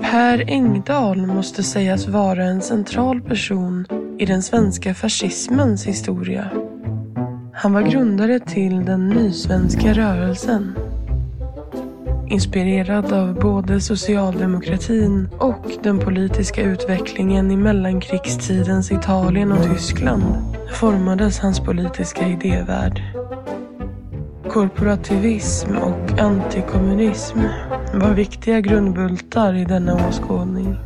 Per Engdahl måste sägas vara en central person i den svenska fascismens historia. Han var grundare till den nysvenska rörelsen. Inspirerad av både socialdemokratin och den politiska utvecklingen i mellankrigstidens Italien och Tyskland formades hans politiska idévärld. Korporativism och antikommunism var viktiga grundbultar i denna åskådning.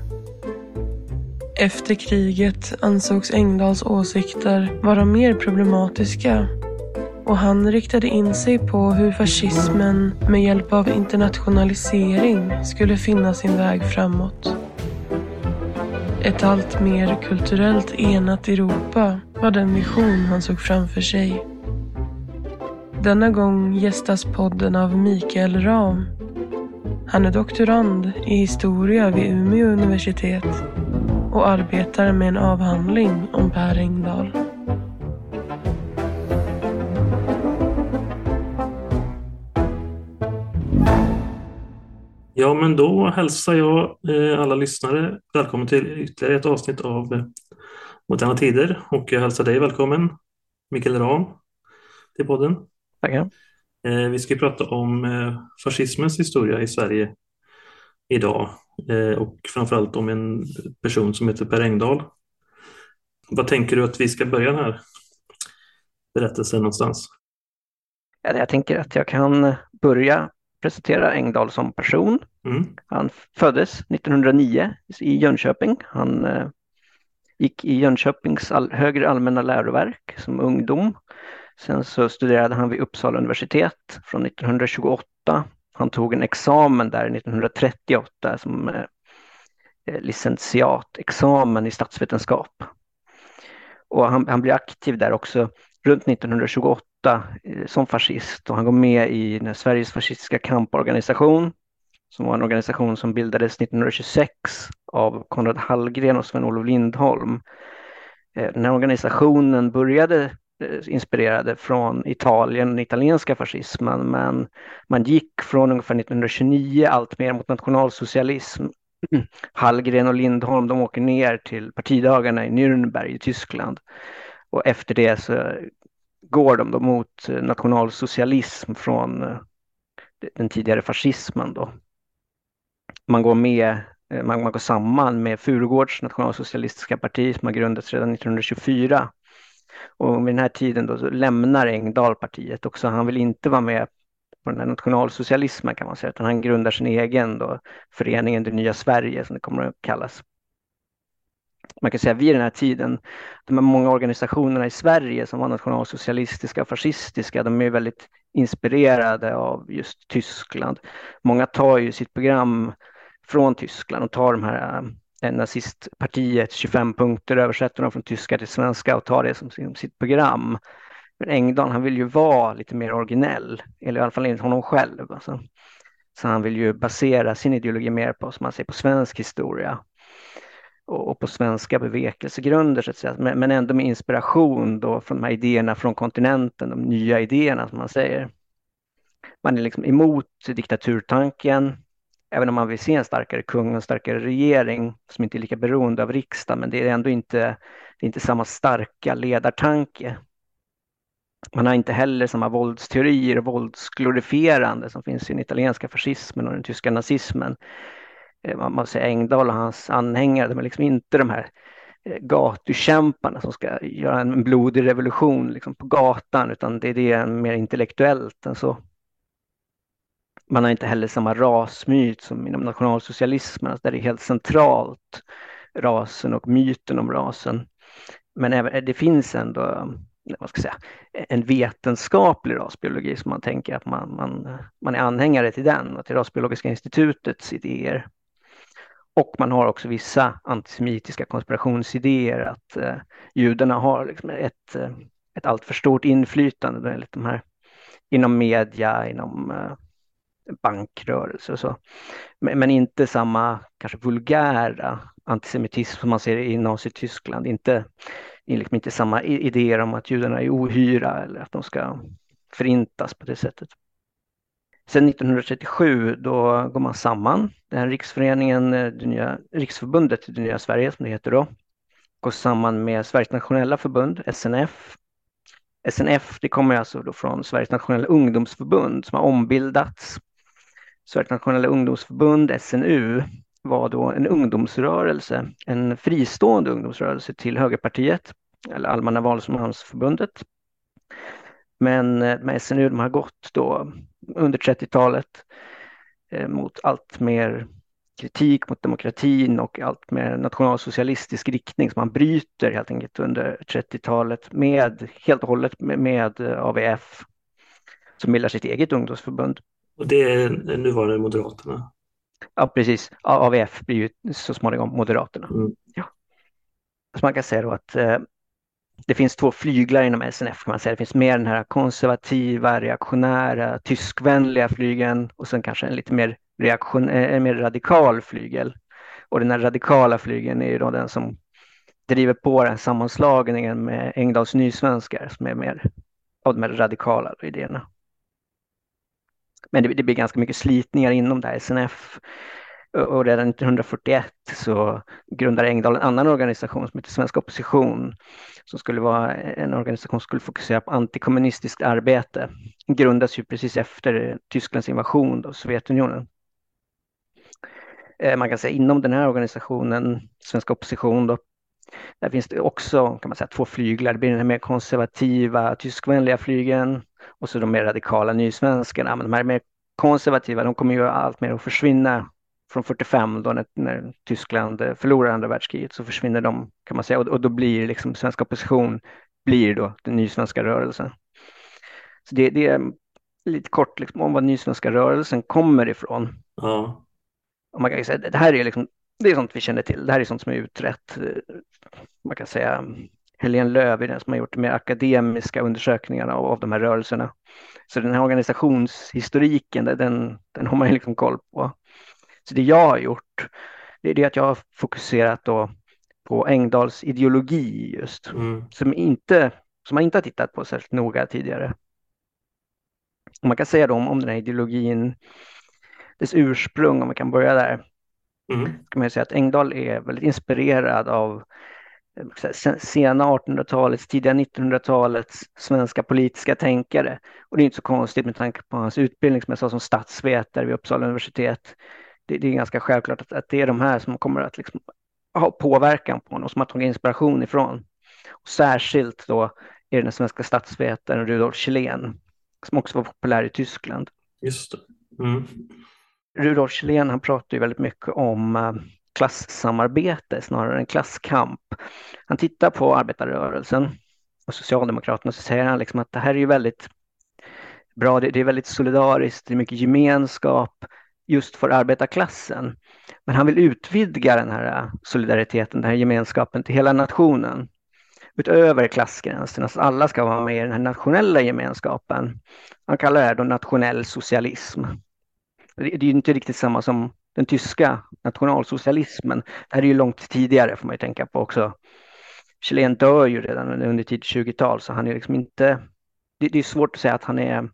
Efter kriget ansågs Engdahls åsikter vara mer problematiska och han riktade in sig på hur fascismen med hjälp av internationalisering skulle finna sin väg framåt. Ett allt mer kulturellt enat Europa var den vision han såg framför sig. Denna gång gästas podden av Mikael Ram. Han är doktorand i historia vid Umeå universitet och arbetar med en avhandling om Per Engdahl. Ja, men då hälsar jag eh, alla lyssnare välkommen till ytterligare ett avsnitt av eh, Moderna Tider och jag hälsar dig välkommen Mikael Ram till podden. Tackar. Eh, vi ska prata om fascismens historia i Sverige idag och framförallt om en person som heter Per Engdahl. Vad tänker du att vi ska börja den här berättelsen någonstans? Jag tänker att jag kan börja presentera Engdahl som person. Mm. Han föddes 1909 i Jönköping. Han eh, gick i Jönköpings högre allmänna läroverk som ungdom. Sen så studerade han vid Uppsala universitet från 1928. Han tog en examen där 1938 som eh, eh, licentiatexamen i statsvetenskap. Och han, han blir aktiv där också runt 1928 eh, som fascist och han går med i Sveriges fascistiska kamporganisation som var en organisation som bildades 1926 av Konrad Hallgren och Sven-Olof Lindholm. Eh, den här organisationen började Eh, inspirerade från Italien, och den italienska fascismen, men man gick från ungefär 1929 allt mer mot nationalsocialism. Hallgren och Lindholm de åker ner till partidagarna i Nürnberg i Tyskland och efter det så går de då mot eh, nationalsocialism från eh, den tidigare fascismen. Då. Man går med man, man går samman med Furugårds nationalsocialistiska parti som har grundats redan 1924. Och vid den här tiden då lämnar Engdahl partiet också. Han vill inte vara med på den här nationalsocialismen kan man säga, utan han grundar sin egen då, föreningen Det nya Sverige som det kommer att kallas man kan säga vid den här tiden, de här många organisationerna i Sverige som var nationalsocialistiska och fascistiska, de är väldigt inspirerade av just Tyskland. Många tar ju sitt program från Tyskland och tar de här Eh, nazistpartiet nazistpartiets 25 punkter, översätter dem från tyska till svenska och tar det som sitt program. Men Engdahl, han vill ju vara lite mer originell, eller i alla fall enligt honom själv. Alltså. Så han vill ju basera sin ideologi mer på, som man säger, på svensk historia och, på svenska bevekelsegrunder så att säga, men, ändå med inspiration då från de här idéerna från kontinenten, de nya idéerna som man säger. Man är liksom emot diktaturtanken, även om man vill se en starkare kung och en starkare regering som inte är lika beroende av riksdagen, men det är ändå inte, det är inte samma starka ledartanke. Man har inte heller samma våldsteorier och våldsglorifierande som finns i den italienska fascismen och den tyska nazismen. Eh, man man säger Engdahl och hans anhängare, de är liksom inte de här eh, gatukämparna som ska göra en blodig revolution liksom på gatan, utan det är det mer intellektuellt än så. Man har inte heller samma rasmyt som inom nationalsocialismen, alltså, där det är helt centralt, rasen och myten om rasen. Men även, eh, det finns ändå eh, vad ska jag säga, en vetenskaplig rasbiologi som man tänker att man, man, man är anhängare till den och till Rasbiologiska institutets idéer. Och man har också vissa antisemitiska konspirationsidéer att eh, judarna har liksom ett, eh, ett alltför stort inflytande enligt de här, inom media, inom eh, bankrörelse och så. Men, men, inte samma kanske vulgära antisemitism som man ser i Nazityskland. Inte, liksom inte samma idéer om att judarna är ohyra eller att de ska förintas på det sättet. Sen 1937 då går man samman. Den riksföreningen, eh, det nya, Riksförbundet Det nya Sverige som det heter då, går samman med Sveriges nationella förbund, SNF. SNF det kommer alltså då från Sveriges nationella ungdomsförbund som har ombildats. Sveriges nationella ungdomsförbund, SNU, var då en ungdomsrörelse, en fristående ungdomsrörelse till Högerpartiet, eller Allmänna valmansförbundet. Men eh, med SNU de har gått då under 30-talet eh, mot allt mer kritik mot demokratin och allt mer nationalsocialistisk riktning som man bryter helt enkelt under 30-talet med helt och hållet med, med AVF som bildar sitt eget ungdomsförbund. Och det är nuvarande Moderaterna? Ja, precis. AVF blir ju så småningom Moderaterna. Mm. Ja. Så man kan säga då att eh, det finns två flyglar inom SNF kan man säga. Det finns mer den här konservativa, reaktionära, tyskvänliga flygeln och sen kanske en lite mer, reaktion, eh, en mer radikal flygel. Och den här radikala flygeln är ju då den som driver på den sammanslagningen med Engdahls nysvenskar som är mer av de här radikala idéerna. Men det, det blir ganska mycket slitningar inom det här SNF. Och redan 1941 så grundade Engdahl en annan organisation som heter Svensk opposition som skulle vara en organisation som skulle fokusera på antikommunistiskt arbete. Den grundas ju precis efter Tysklands invasion av Sovjetunionen. Eh, man kan säga inom den här organisationen, Svensk opposition, då, där finns det också kan man säga, två flyglar. Det blir den mer konservativa, tyskvänliga flygen och så de mer radikala nysvenskarna. Men de här mer konservativa, de kommer ju allt mer att försvinna från 45 då när, när, Tyskland förlorar andra världskriget så försvinner de kan man säga och, och då blir liksom svensk opposition blir då den nysvenska rörelsen. Så det, det är lite kort liksom, om var nysvenska rörelsen kommer ifrån. Ja. Och man kan säga det här är liksom det är sånt vi känner till. Det här är sånt som är utrett. Man kan säga Helene Löv är den som har gjort mer akademiska undersökningarna av, av de här rörelserna. Så den här organisationshistoriken, den, den har man ju liksom koll på. Så det jag har gjort, det är det att jag har fokuserat då på Engdahls ideologi just, mm. som, inte, som man inte har tittat på särskilt noga tidigare. Och man kan säga då om, om den här ideologin, dess ursprung, om man kan börja där, mm. kan man säga att Engdahl är väldigt inspirerad av sena 1800-talets, tidiga 1900-talets svenska politiska tänkare. Och det är inte så konstigt med tanke på hans utbildning som jag sa som statsvetare vid Uppsala universitet det, det är ganska självklart att, att, det är de här som kommer att liksom ha påverkan på honom, som har tagit inspiration ifrån. Och särskilt då är det den svenska statsvetaren Rudolf Kjellén, som också var populär i Tyskland. Just det. Mm. Rudolf Kjellén han pratar ju väldigt mycket om eh, klassamarbete snarare än klasskamp. Han tittar på arbetarrörelsen och Socialdemokraterna och så säger han liksom att det här är ju väldigt bra, det, det är väldigt solidariskt, det är mycket gemenskap, just för arbetarklassen. Men han vill utvidga den här eh, solidariteten, den här gemenskapen till hela nationen. Utöver klassgränserna, så alla ska vara med i den här nationella gemenskapen. Han kallar det här då nationell socialism. Det är ju inte riktigt samma som den tyska nationalsocialismen. Det här är ju långt tidigare får man ju tänka på också. Chilen dör ju redan under tidigt 20-tal så han är liksom inte, det, det är svårt att säga att han är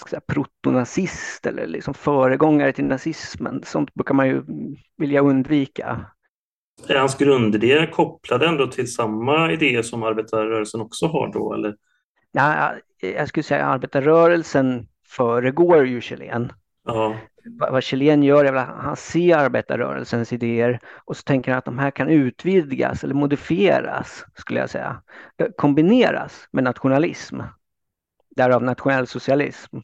ska protonazist eller liksom föregångare till nazismen. Sånt brukar man ju vilja undvika. Är hans grundidé kopplade ändå till samma idéer som arbetarrörelsen också har då? Eller? Ja, jag skulle säga att arbetarrörelsen föregår ju Chilen. Ja. Vad Chilen gör är att han ser arbetarrörelsens idéer och så tänker han att de här kan utvidgas eller modifieras, skulle jag säga. Kombineras med nationalism därav nationell socialism.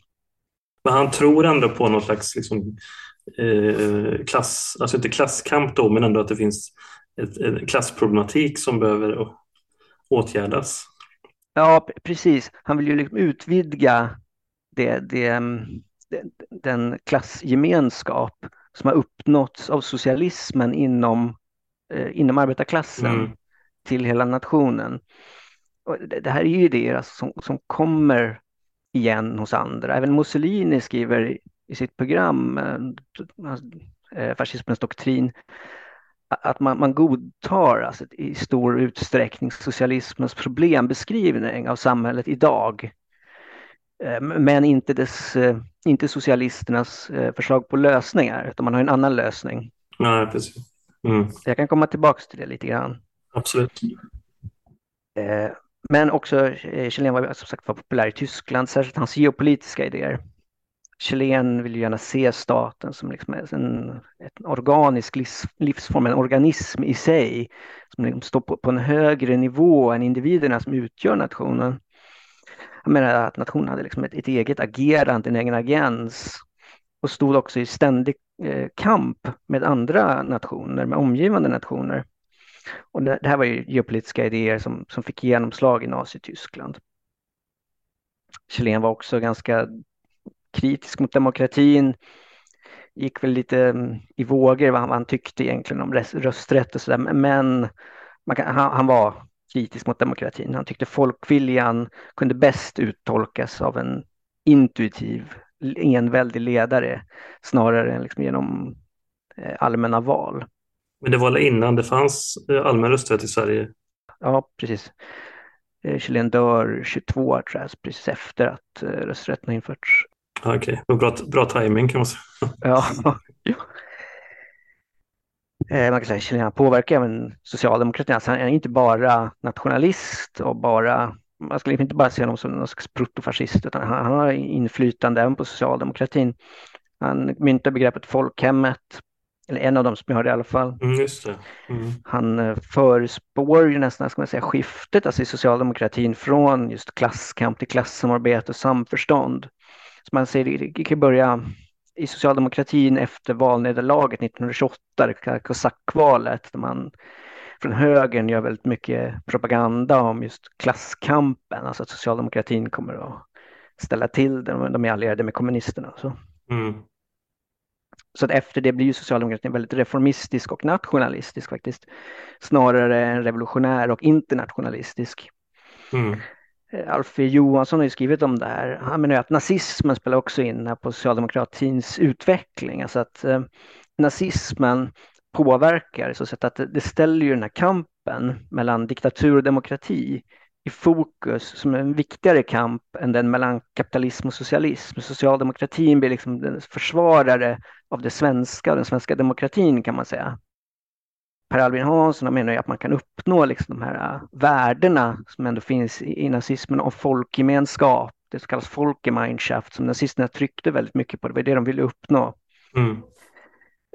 Men han tror ändå på någon slags liksom, eh, klass, alltså inte klasskamp då, men ändå att det finns ett, en klassproblematik som behöver åtgärdas. Ja, precis. Han vill ju liksom utvidga det, det, den klassgemenskap som har uppnåtts av socialismen inom, eh, inom arbetarklassen mm. till hela nationen det, här är ju idéer alltså som, som kommer igen hos andra. Även Mussolini skriver i sitt program, eh, eh, Fascismens doktrin, att man, man godtar alltså, i stor utsträckning socialismens problembeskrivning av samhället idag. Eh, men inte, dess, eh, inte socialisternas eh, förslag på lösningar, utan man har en annan lösning. Nej, precis. Mm. Jag kan komma tillbaka till det lite grann. Absolut. Men också, Chilen var som sagt var populär i Tyskland, särskilt hans geopolitiska idéer. Chilen vill gärna se staten som liksom en, en organisk livsform, en organism i sig, som liksom står på, på en högre nivå än individerna som utgör nationen. Jag menar att nationen hade liksom ett, ett eget agerande, en egen agens och stod också i ständig eh, kamp med andra nationer, med omgivande nationer. Och det, det, här var ju geopolitiska idéer som, som fick genomslag i Nazityskland. Chilen var också ganska kritisk mot demokratin, gick väl lite mm, i vågor vad han, vad han tyckte egentligen om rösträtt och sådär, men kan, han, han, var kritisk mot demokratin. Han tyckte folkviljan kunde bäst uttolkas av en intuitiv, enväldig ledare snarare än liksom genom eh, allmänna val. Men det var innan det fanns eh, allmän rösträtt i Sverige? Ja, precis. Eh, Chilen dör 22 tror jag, precis efter att rösträtten har införts. Okej, okay. bra, bra timing kan man säga. ja. Eh, man kan säga att Chilen påverkar även socialdemokratin. Alltså han är inte bara nationalist och bara, man skulle inte bara se honom som någon slags protofascist, utan han, han har inflytande även på socialdemokratin. Han myntar begreppet folkhemmet, eller en av dem som jag hörde i alla fall. Mm, mm. Han eh, förespår ju nästan, ska man säga, skiftet alltså i socialdemokratin från just klasskamp till klassamarbete och samförstånd. Så man säger, det kan börja i socialdemokratin efter valnederlaget 1928, det kosackvalet, där man från högern gör väldigt mycket propaganda om just klasskampen, alltså att socialdemokratin kommer att ställa till det, de är allierade med kommunisterna. Så. Mm. Så att efter det blir ju socialdemokratin väldigt reformistisk och nationalistisk faktiskt, snarare än revolutionär och internationalistisk. Mm. Eh, Alfie Johansson har ju skrivit om det här. Han menar att nazismen spelar också in på socialdemokratins utveckling. Alltså att eh, nazismen påverkar så sätt att det ställer ju den här kampen mellan diktatur och demokrati i fokus som en viktigare kamp än den mellan kapitalism och socialism. Socialdemokratin blir liksom försvarare av det svenska, den svenska demokratin kan man säga. Per Albin Hansson menar att man kan uppnå liksom de här äh, värdena som ändå finns i, i nazismen om folkgemenskap, det som kallas Folkegemeinschaft, som nazisterna tryckte väldigt mycket på, det var det de ville uppnå. Mm.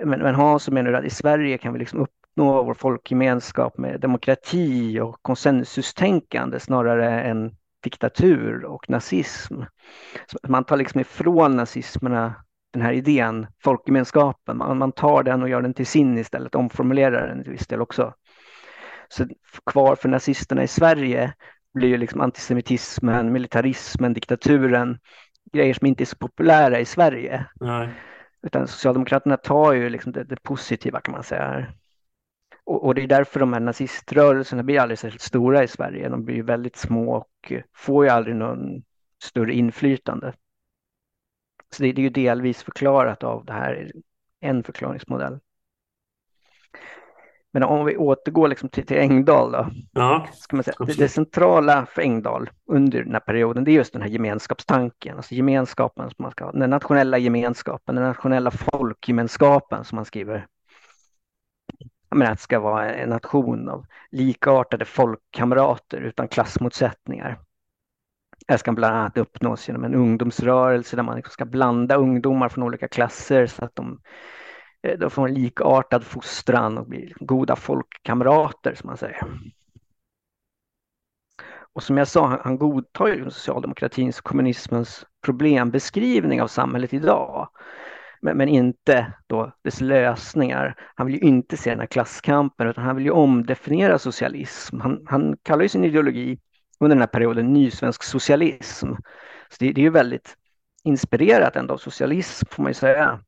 Men, men Hansson menar att i Sverige kan vi liksom uppnå vår folkgemenskap med demokrati och konsensustänkande snarare än diktatur och nazism. Så man tar liksom ifrån nazismerna den här idén, folkgemenskapen, man, man tar den och gör den till sin istället, omformulerar den till viss del också. Så kvar för nazisterna i Sverige blir ju liksom antisemitismen, militarismen, diktaturen, grejer som inte är så populära i Sverige. Nej. Utan Socialdemokraterna tar ju liksom det, det positiva kan man säga. Och, och, det är därför de här naziströrelserna blir aldrig särskilt stora i Sverige. De blir väldigt små och får ju aldrig någon större inflytande. Så det, det är ju delvis förklarat av det här, en förklaringsmodell. Men om vi återgår liksom till, till Engdahl då. Ja, ska man säga, det, det, centrala för Engdahl under den här perioden det är just den här gemenskapstanken, alltså gemenskapen som man ska ha, den nationella gemenskapen, den nationella folkgemenskapen som man skriver. Jag menar att det ska vara en nation av likartade folkkamrater utan klassmotsättningar. Det ska bland annat uppnås genom en ungdomsrörelse där man liksom ska blanda ungdomar från olika klasser så att de, eh, de får en likartad fostran och blir liksom goda folkkamrater som man säger. Och som jag sa, han godtar ju socialdemokratins och kommunismens problembeskrivning av samhället idag. Men, men, inte då dess lösningar. Han vill ju inte se den här klasskampen utan han vill ju omdefiniera socialism. Han, han kallar ju sin ideologi under den här perioden nysvensk socialism. Så det, det är ju väldigt inspirerat ändå av socialism får man ju säga.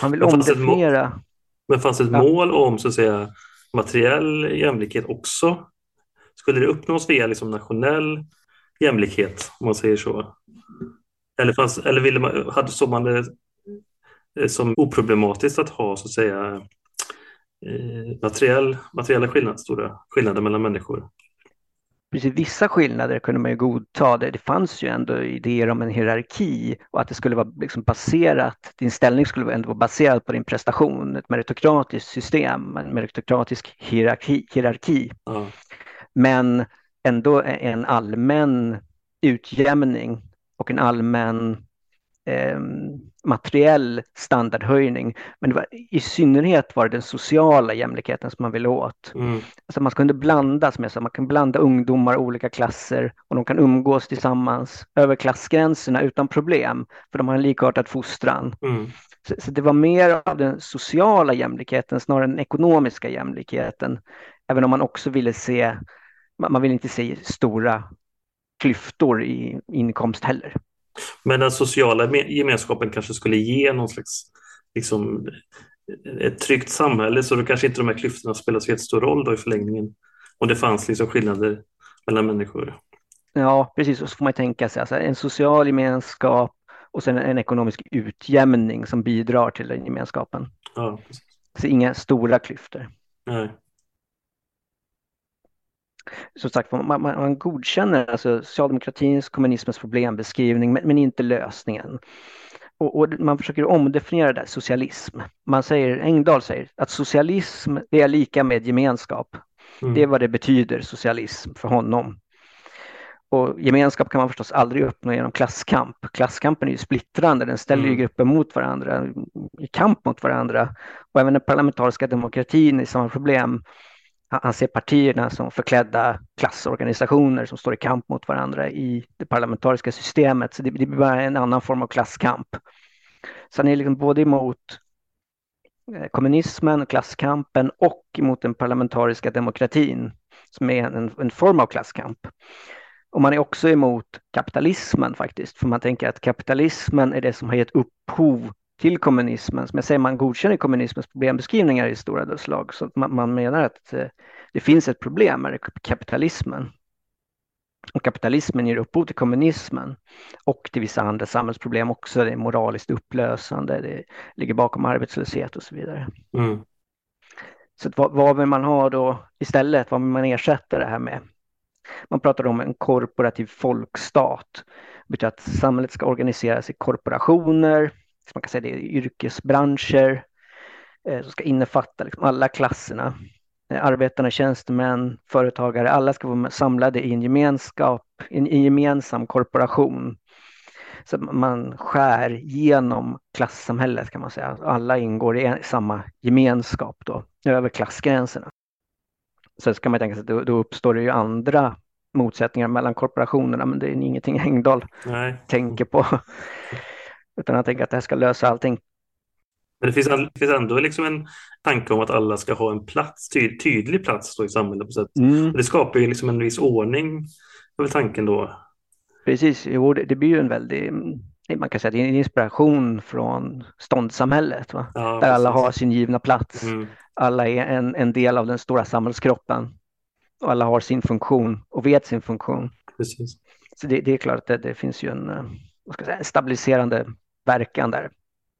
Han vill omdefiniera. Men fanns det ett ja. mål om så att säga materiell jämlikhet också? Skulle det uppnås via liksom nationell jämlikhet om man säger så? Eller, fanns, eller ville man, hade, såg man det eh, som oproblematiskt att ha så att säga eh, materiell, materiella skillnader, stora skillnader mellan människor? Precis vissa skillnader kunde man ju godta. Det, det fanns ju ändå idéer om en hierarki och att det skulle vara liksom baserat, din ställning skulle ändå vara baserad på din prestation, ett meritokratiskt system, en meritokratisk hierarki. hierarki. Mm. Men ändå en allmän utjämning och en allmän eh, materiell standardhöjning. Men var, i synnerhet var det den sociala jämlikheten som man ville åt. Mm. Alltså man kunde blanda, som jag sa, man kan blanda ungdomar olika klasser och de kan umgås tillsammans över klassgränserna utan problem, för de har en likartad fostran. Mm. Så, så, det var mer av den sociala jämlikheten snarare än den ekonomiska jämlikheten. Även om man också ville se, man, man vill inte se stora klyftor i inkomst heller. Men den sociala gemenskapen kanske skulle ge någon slags liksom, ett tryggt samhälle så då kanske inte de här klyftorna spelar så stor roll då i förlängningen. Om det fanns liksom skillnader mellan människor. Ja, precis. Och så får man tänka sig alltså, en social gemenskap och sen en ekonomisk utjämning som bidrar till den gemenskapen. Ja, precis. Så inga stora klyftor. Nej som sagt man, man, man godkänner alltså socialdemokratins, kommunismens problembeskrivning men, men inte lösningen. Och, och, man försöker omdefiniera det, socialism. Man säger, Engdahl säger att socialism det är lika med gemenskap. Mm. Det är vad det betyder, socialism, för honom. Och gemenskap kan man förstås aldrig uppnå genom klasskamp. Klasskampen är ju splittrande, den ställer mm. ju grupper mot varandra, i kamp mot varandra. Och även den parlamentariska demokratin är samma problem han ser partierna som förklädda klassorganisationer som står i kamp mot varandra i det parlamentariska systemet. Så det, det blir bara en annan form av klasskamp. Så han är liksom både emot eh, kommunismen, klasskampen och emot den parlamentariska demokratin som är en, en form av klasskamp. Och man är också emot kapitalismen faktiskt, för man tänker att kapitalismen är det som har gett upphov till kommunismen. Som jag säger, man godkänner kommunismens problembeskrivningar i stora dödslag. Så man, man menar att eh, det finns ett problem med kapitalismen. Och kapitalismen ger upphov till kommunismen och till vissa andra samhällsproblem också. Det är moraliskt upplösande, det ligger bakom arbetslöshet och så vidare. Mm. Så vad, vad vill man ha då istället? Vad vill man ersätta det här med? Man pratar om en korporativ folkstat. Det betyder att samhället ska organiseras i korporationer man kan säga det är yrkesbranscher eh, som ska innefatta liksom alla klasserna. Eh, arbetarna, tjänstemän, företagare, alla ska vara samlade i en gemenskap, en, en gemensam korporation. Så man skär genom klassamhället kan man säga. Alla ingår i en, samma gemenskap då, över klassgränserna. Sen ska man tänka sig att då, då uppstår det ju andra motsättningar mellan korporationerna, men det är ingenting Engdahl Nej. tänker på. Utan jag tänker att det här ska lösa allting. Men det finns, det finns ändå liksom en tanke om att alla ska ha en plats, ty, tydlig plats i samhället. På sätt. Mm. det skapar ju liksom en viss ordning, är väl tanken då. Precis, jo, det, det blir ju en väldig, man kan säga det är en inspiration från ståndssamhället. Va? Ja, där alla har sin givna plats. Mm. Alla är en, en del av den stora samhällskroppen. Och alla har sin funktion och vet sin funktion. Precis. Så det, det är klart att det, det finns ju en, jag säga, en stabiliserande verkan där.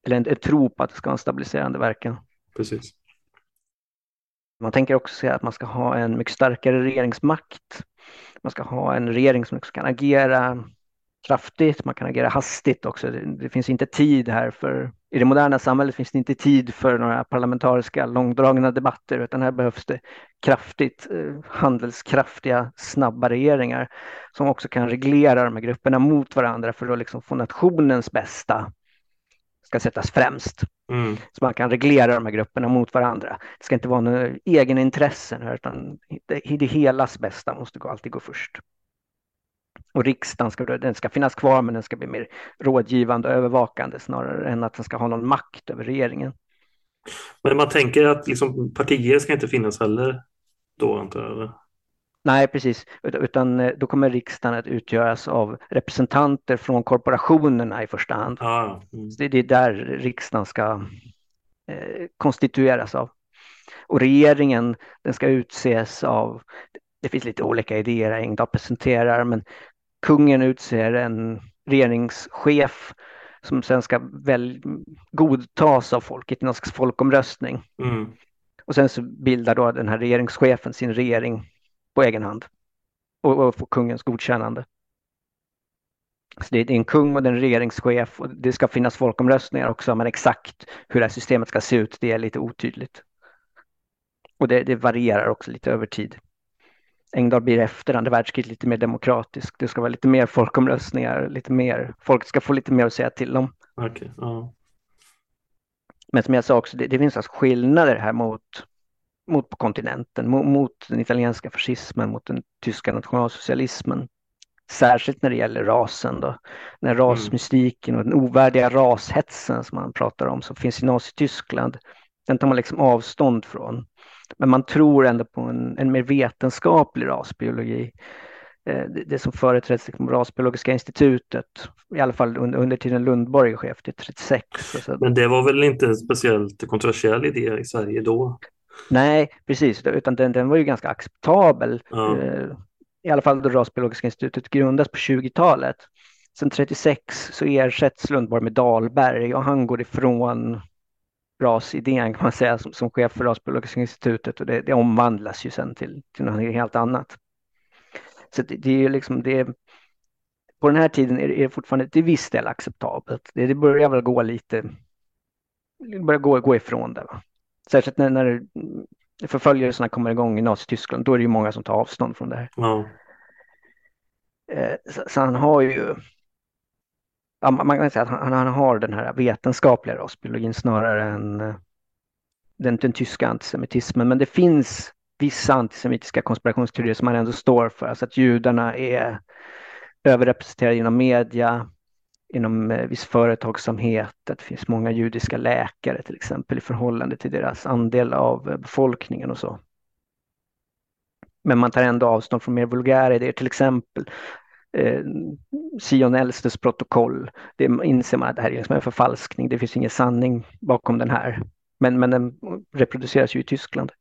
Eller en, en tro på att det ska ha en stabiliserande verkan. Precis. Man tänker också att man ska ha en mycket starkare regeringsmakt. Man ska ha en regering som också kan agera kraftigt, man kan agera hastigt också. Det, det, finns inte tid här för, i det moderna samhället finns det inte tid för några parlamentariska långdragna debatter, utan här behövs det kraftigt eh, handelskraftiga, snabba regeringar som också kan reglera de här grupperna mot varandra för att liksom få nationens bästa ska sättas främst. Mm. Så man kan reglera de här grupperna mot varandra. Det ska inte vara några egenintressen utan det, det helas bästa måste alltid gå först. Och riksdagen ska, den ska finnas kvar men den ska bli mer rådgivande och övervakande snarare än att den ska ha någon makt över regeringen. Men man tänker att liksom partier ska inte finnas heller då antar jag? Nej, precis. Utan eh, då kommer riksdagen att utgöras av representanter från korporationerna i första hand. Ah, mm. det, är där riksdagen ska eh, konstitueras av. Och regeringen, den ska utses av, det finns lite olika idéer Engdahl presenterar, men kungen utser en regeringschef som sen ska väl godtas av folket i någon slags folkomröstning. Mm. Och sen så bildar då den här regeringschefen sin regering på egen hand. och, och få kungens godkännande. Så det är en kung och en regeringschef och det ska finnas folkomröstningar också, men exakt hur det här systemet ska se ut, det är lite otydligt. Och det, det varierar också lite över tid. Engdahl blir efter andra världskriget lite mer demokratisk. Det ska vara lite mer folkomröstningar, lite mer, folk ska få lite mer att säga till om. Okay, uh. Men som jag sa också, det, det finns alltså skillnader här mot, mot på kontinenten, mot, mot den italienska fascismen, mot den tyska nationalsocialismen. Särskilt när det gäller rasen då. När mm. rasmystiken och den ovärdiga rashetsen som man pratar om som finns i Nazityskland, den tar man liksom avstånd från. Men man tror ändå på en, en mer vetenskaplig rasbiologi. Eh, det, det som företräds liksom Rasbiologiska institutet, i alla fall under, under tiden Lundborg är chef till 36. Alltså. Men det var väl inte en speciellt kontroversiell idé i Sverige då? Nej, precis, utan den, den var ju ganska acceptabel. Ja. Eh, I alla fall då Rasbiologiska institutet grundas på 20-talet. Sen 36 så ersätts Lundborg med Dahlberg och han går ifrån rasidén kan man säga som, som chef för Rasbiologiska institutet och det, det omvandlas ju sen till, till något helt annat. Så det, det är liksom det. På den här tiden är det, är det fortfarande till viss del acceptabelt. Det, det börjar väl gå lite, det börjar gå, gå ifrån det. Va? Särskilt när, när förföljelserna kommer igång i Nazityskland, då är det ju många som tar avstånd från det här. Eh, så, så, han har ju ja, man kan säga att han, han, har den här vetenskapliga rasbiologin snarare än eh, den, den tyska antisemitismen. Men det finns vissa antisemitiska konspirationsteorier som han ändå står för. Alltså att judarna är överrepresenterade inom media, inom eh, viss företagsamhet, att det finns många judiska läkare till exempel i förhållande till deras andel av eh, befolkningen och så. Men man tar ändå avstånd från mer vulgära idéer, till exempel eh, Sion Elstes protokoll. Det inser man att det här är liksom en förfalskning. Det finns ingen sanning bakom den här. Men, men den reproduceras ju i Tyskland.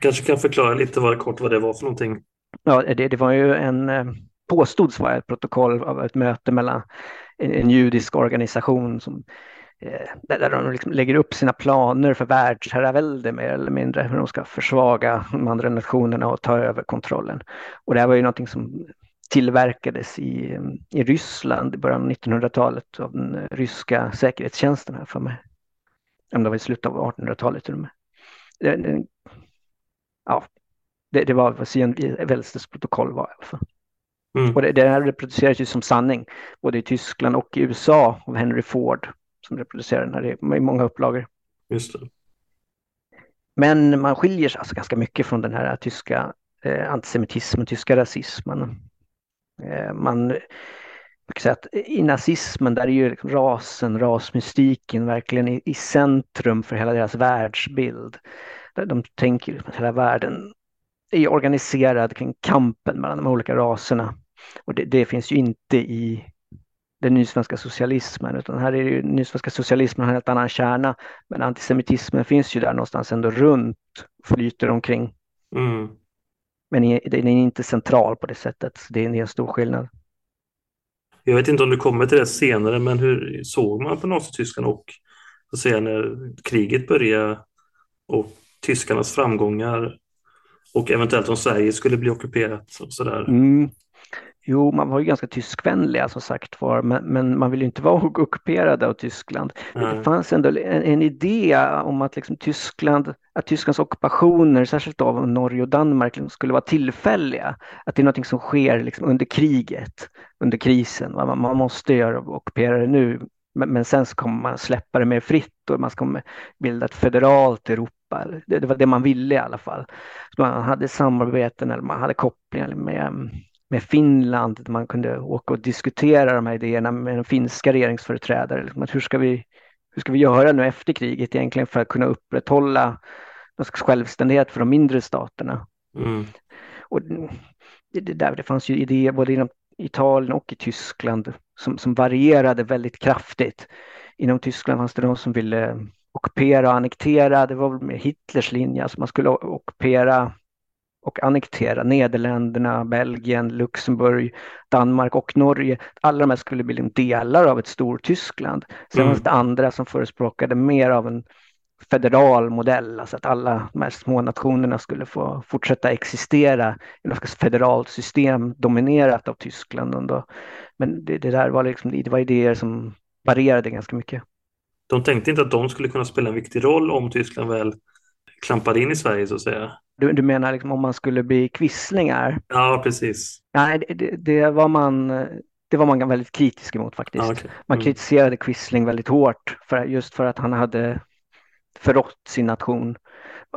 Kanske kan förklara lite vad, kort vad det var för någonting. Ja, det, det var ju en eh, påstods vara ett protokoll av ett möte mellan en, en judisk organisation som eh, där de liksom lägger upp sina planer för världsherravälde mer eller mindre, hur de ska försvaga de andra nationerna och ta över kontrollen. Och det här var ju någonting som tillverkades i, i Ryssland i början av 1900-talet av den ryska säkerhetstjänsten här för mig. Om det var i slutet av 1800-talet till och med. Det, ja, det, det var vad Sion Welstes protokoll var i alla fall. Mm. Och det, det här reproduceras ju som sanning, både i Tyskland och i USA av Henry Ford som reproducerar den här i många upplagor. Just det. Men man skiljer sig alltså ganska mycket från den här tyska eh, antisemitismen, tyska rasismen. Eh, man, man kan säga att i nazismen där är ju liksom rasen, rasmystiken verkligen i, i, centrum för hela deras världsbild. De tänker liksom att hela världen är organiserad kring kampen mellan de olika raserna. Och det, det finns ju inte i den nysvenska socialismen, utan här är det ju nysvenska socialismen har en helt annan kärna. Men antisemitismen finns ju där någonstans ändå runt, flyter omkring. Mm. Men den är inte central på det sättet. Det är en stor skillnad. Jag vet inte om du kommer till det senare, men hur såg man på Nazityskland och så säga, när kriget började och tyskarnas framgångar och eventuellt om Sverige skulle bli ockuperat och sådär? Mm. Jo, man var ju ganska tyskvänliga som sagt var, men, men man vill ju inte vara ockuperad av Tyskland. Mm. Det fanns ändå en, en, idé om att liksom Tyskland, att Tysklands ockupationer, särskilt av Norge och Danmark, liksom skulle vara tillfälliga. Att det är något som sker liksom under kriget, under krisen. Man, man måste göra ockupera det nu, men, men sen så kommer man släppa det mer fritt och man ska bilda ett federalt Europa. Det, det var det man ville i alla fall. Man hade samarbeten eller man hade kopplingar med med Finland, där man kunde åka och diskutera de här idéerna med de finska regeringsföreträdare. Liksom hur, ska vi, hur ska vi göra nu efter kriget egentligen för att kunna upprätthålla någon slags självständighet för de mindre staterna? Mm. Och det, det, där, det fanns ju idéer både inom Italien och i Tyskland som, som varierade väldigt kraftigt. Inom Tyskland fanns det de som ville ockupera och annektera, det var väl Hitlers linje, alltså man skulle ockupera och annektera Nederländerna, Belgien, Luxemburg, Danmark och Norge. Alla de här skulle bli delar av ett Stortyskland. Sen mm. fanns det andra som förespråkade mer av en federal modell, alltså att alla de här små nationerna skulle få fortsätta existera i något federalt system dominerat av Tyskland. Ändå. Men det, det, där var, liksom, det var idéer som varierade ganska mycket. De tänkte inte att de skulle kunna spela en viktig roll om Tyskland väl klampade in i Sverige så att säga? Du, du menar liksom om man skulle bli kvisslingar? Ja, precis. Nej, det, det, var man, det var man väldigt kritisk emot faktiskt. Ja, okay. mm. Man kritiserade Quisling väldigt hårt för, just för att han hade förrått sin nation.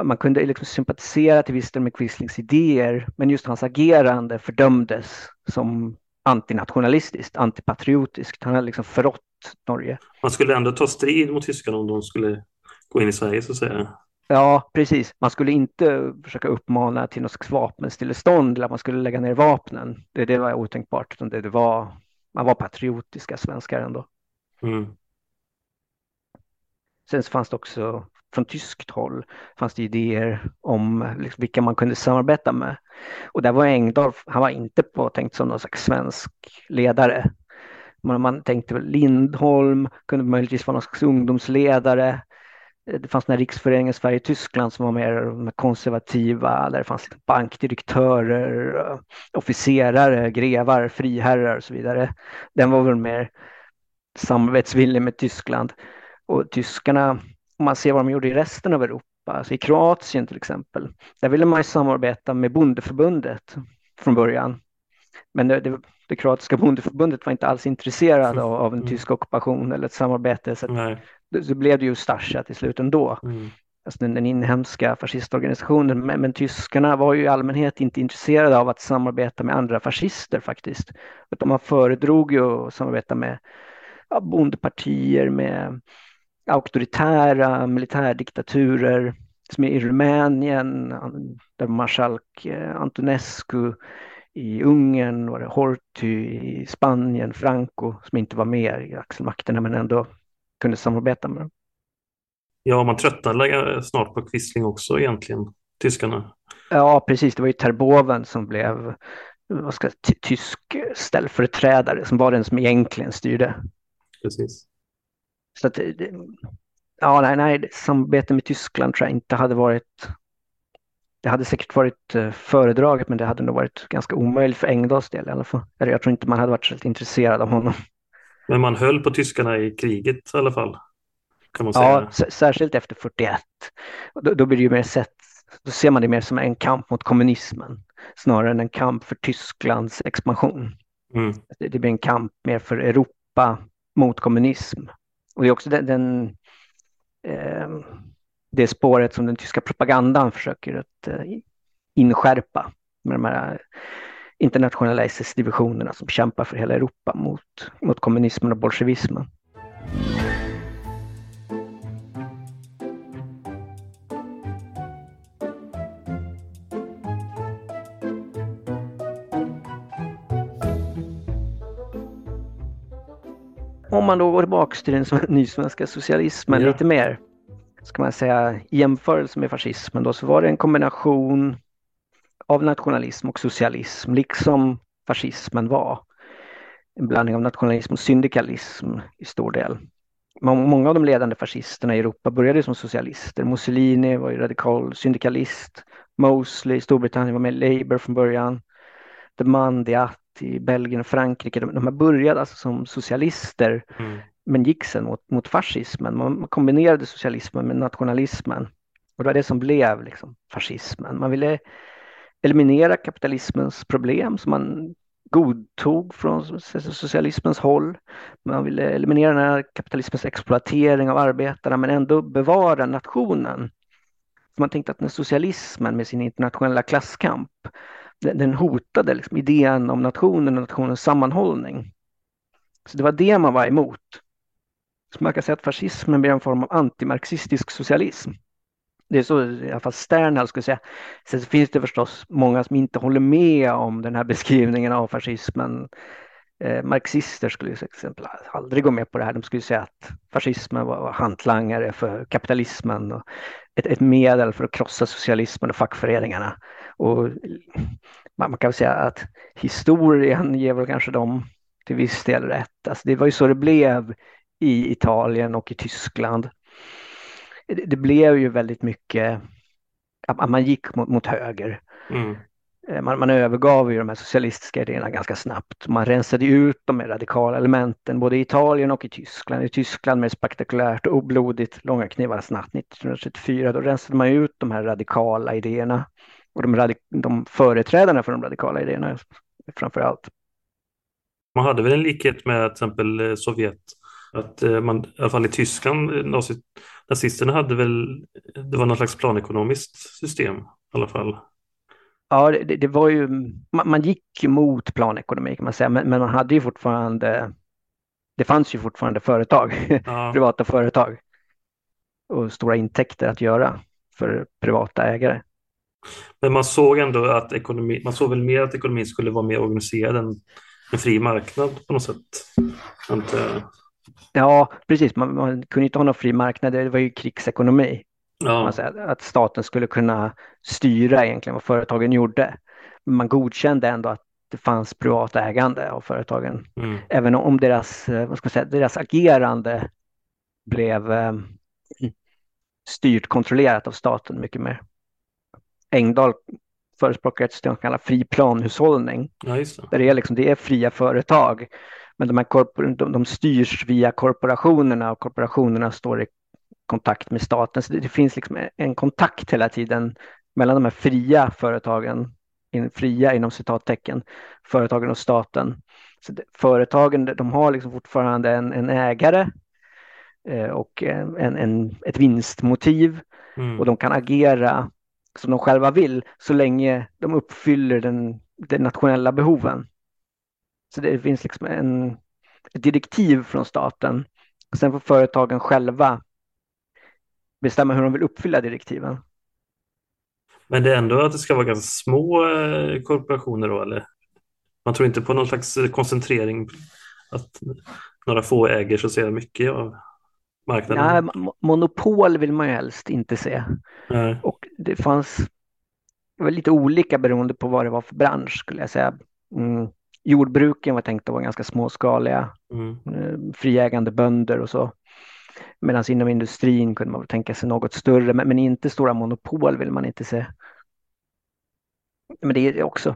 Man kunde liksom sympatisera till viss del med Quislings idéer, men just hans agerande fördömdes som antinationalistiskt, antipatriotiskt. Han hade liksom förrått Norge. Man skulle ändå ta strid mot tyskarna om de skulle gå in i Sverige så att säga. Ja, precis. Man skulle inte försöka uppmana till något vapenstillestånd eller att man skulle lägga ner vapnen. Det, det var otänkbart. Utan det, det var, man var patriotiska svenskar ändå. Mm. Sen så fanns det också från tyskt håll fanns det idéer om liksom vilka man kunde samarbeta med. Och där var Engdahl, han var inte påtänkt som någon slags svensk ledare. Man, man tänkte Lindholm kunde möjligtvis vara någon slags ungdomsledare. Det fanns den här riksföreningen Sverige-Tyskland som var mer konservativa, där det fanns liksom bankdirektörer, officerare, grevar, friherrar och så vidare. Den var väl mer samarbetsvillig med Tyskland. Och tyskarna, om man ser vad de gjorde i resten av Europa, alltså i Kroatien till exempel, där ville man ju samarbeta med bondeförbundet från början. Men det, det, det kroatiska bondeförbundet var inte alls intresserade av, av en mm. tysk ockupation eller ett samarbete. Så så blev det ju Stasja till slut ändå. Mm. Alltså den, den inhemska fascistorganisationen. Men, men, tyskarna var ju i allmänhet inte intresserade av att samarbeta med andra fascister faktiskt. Utan man föredrog ju att samarbeta med ja, bondepartier, med auktoritära militärdiktaturer som i Rumänien, där marskalk eh, Antonescu i Ungern, var det Horthy i Spanien, Franco som inte var med i axelmakterna men ändå kunde samarbeta med dem. Ja, man tröttnade snart på Quisling också egentligen, tyskarna. Ja, precis. Det var ju Terboven som blev vad ska, tysk ställföreträdare som var den som egentligen styrde. Precis. Så att, ja, nej, nej, samarbete med Tyskland tror jag inte hade varit det hade säkert varit eh, föredraget men det hade nog varit ganska omöjligt för Engdahls del i alla fall. Jag tror inte man hade varit så intresserad av honom. Men man höll på tyskarna i kriget i alla fall. Kan man säga. Ja, särskilt efter 41. Då, då blir det ju mer sett, då ser man det mer som en kamp mot kommunismen snarare än en kamp för Tysklands expansion. Mm. Det, det blir en kamp mer för Europa mot kommunism. Och det är också den, den eh, det spåret som den tyska propagandan försöker att eh, inskärpa med de här internationella SS-divisionerna som kämpar för hela Europa mot, mot kommunismen och bolsjevismen. Om man då går tillbaka till den nysvenska socialismen ja. lite mer, ska man säga i jämförelse med fascismen då, så var det en kombination av nationalism och socialism, liksom fascismen var. En blandning av nationalism och syndikalism i stor del. Många av de ledande fascisterna i Europa började som socialister. Mussolini var ju radikal syndikalist. Mosley i Storbritannien var med i Labour från början. De Man, Diat i Belgien och Frankrike, de, de började alltså som socialister mm. men gick sen mot, mot fascismen. Man kombinerade socialismen med nationalismen. Och det var det som blev liksom, fascismen. Man ville eliminera kapitalismens problem som man godtog från socialismens håll. Man ville eliminera den här kapitalismens exploatering av arbetarna men ändå bevara nationen. man tänkte att den socialismen med sin internationella klasskamp den hotade liksom idén om nationen och nationens sammanhållning. Så det var det man var emot. Så man kan säga att fascismen blir en form av antimarxistisk socialism. Det är så i alla fall Sternhall skulle säga. Sen finns det förstås många som inte håller med om den här beskrivningen av fascismen. Eh, marxister skulle till exempel aldrig gå med på det här. De skulle säga att fascismen var hantlangare för kapitalismen och ett, ett medel för att krossa socialismen och fackföreningarna. Och man kan väl säga att historien ger väl kanske dem till viss del rätt. Alltså det var ju så det blev i Italien och i Tyskland det, blev ju väldigt mycket att man gick mot, mot höger. Mm. Eh, man, man övergav ju de här socialistiska idéerna ganska snabbt. Man rensade ut de här radikala elementen både i Italien och i Tyskland. I Tyskland med spektakulärt och oblodigt Långa knivarnas natt 1934, då rensade man ut de här radikala idéerna och de, radik de företrädarna för de radikala idéerna framför allt. Man hade väl en likhet med till exempel eh, Sovjet, att eh, man, i alla fall i Tyskland, nazisterna hade väl, det var något slags planekonomiskt system i alla fall. Ja, det, det var ju, man, man, gick mot planekonomi kan man säga, men, men, man hade ju fortfarande, det fanns ju fortfarande företag, ja. privata företag och stora intäkter att göra för privata ägare. Men man såg ändå att ekonomi, man såg väl mer att ekonomin skulle vara mer organiserad än en fri marknad på något sätt. Inte... Ja, precis. Man, man kunde inte ha någon fri marknad, det var ju krigsekonomi. Ja. att staten skulle kunna styra egentligen vad företagen gjorde. Men man godkände ändå att det fanns privat ägande av företagen. Mm. Även om deras, eh, vad ska man säga, deras agerande blev eh, styrt, kontrollerat av staten mycket mer. Engdahl förespråkar ett system som kallas fri planhushållning. Ja, det. Där det, är liksom, det är fria företag, men de, här de, de styrs via korporationerna och korporationerna står i kontakt med staten. Så det, det finns liksom en kontakt hela tiden mellan de här fria företagen, in, fria inom citattecken, företagen och staten. Så det, företagen de har liksom fortfarande en, en ägare eh, och en, en, ett vinstmotiv mm. och de kan agera som de själva vill så länge de uppfyller den, de nationella behoven. Så det finns liksom en, ett direktiv från staten. Sen får företagen själva bestämma hur de vill uppfylla direktiven. Men det är ändå att det ska vara ganska små eh, korporationer då, eller? Man tror inte på någon slags koncentrering, att några få äger så ser mycket av marknaden? Nej, monopol vill man ju helst inte se. Nej. Och det fanns det var lite olika beroende på vad det var för bransch skulle jag säga. Mm. Jordbruken var tänkt att vara ganska småskaliga, mm. Eh, friägande bönder och så. Medan inom industrin kunde man tänka sig något större, men, men inte stora monopol vill man inte se. Men det är också,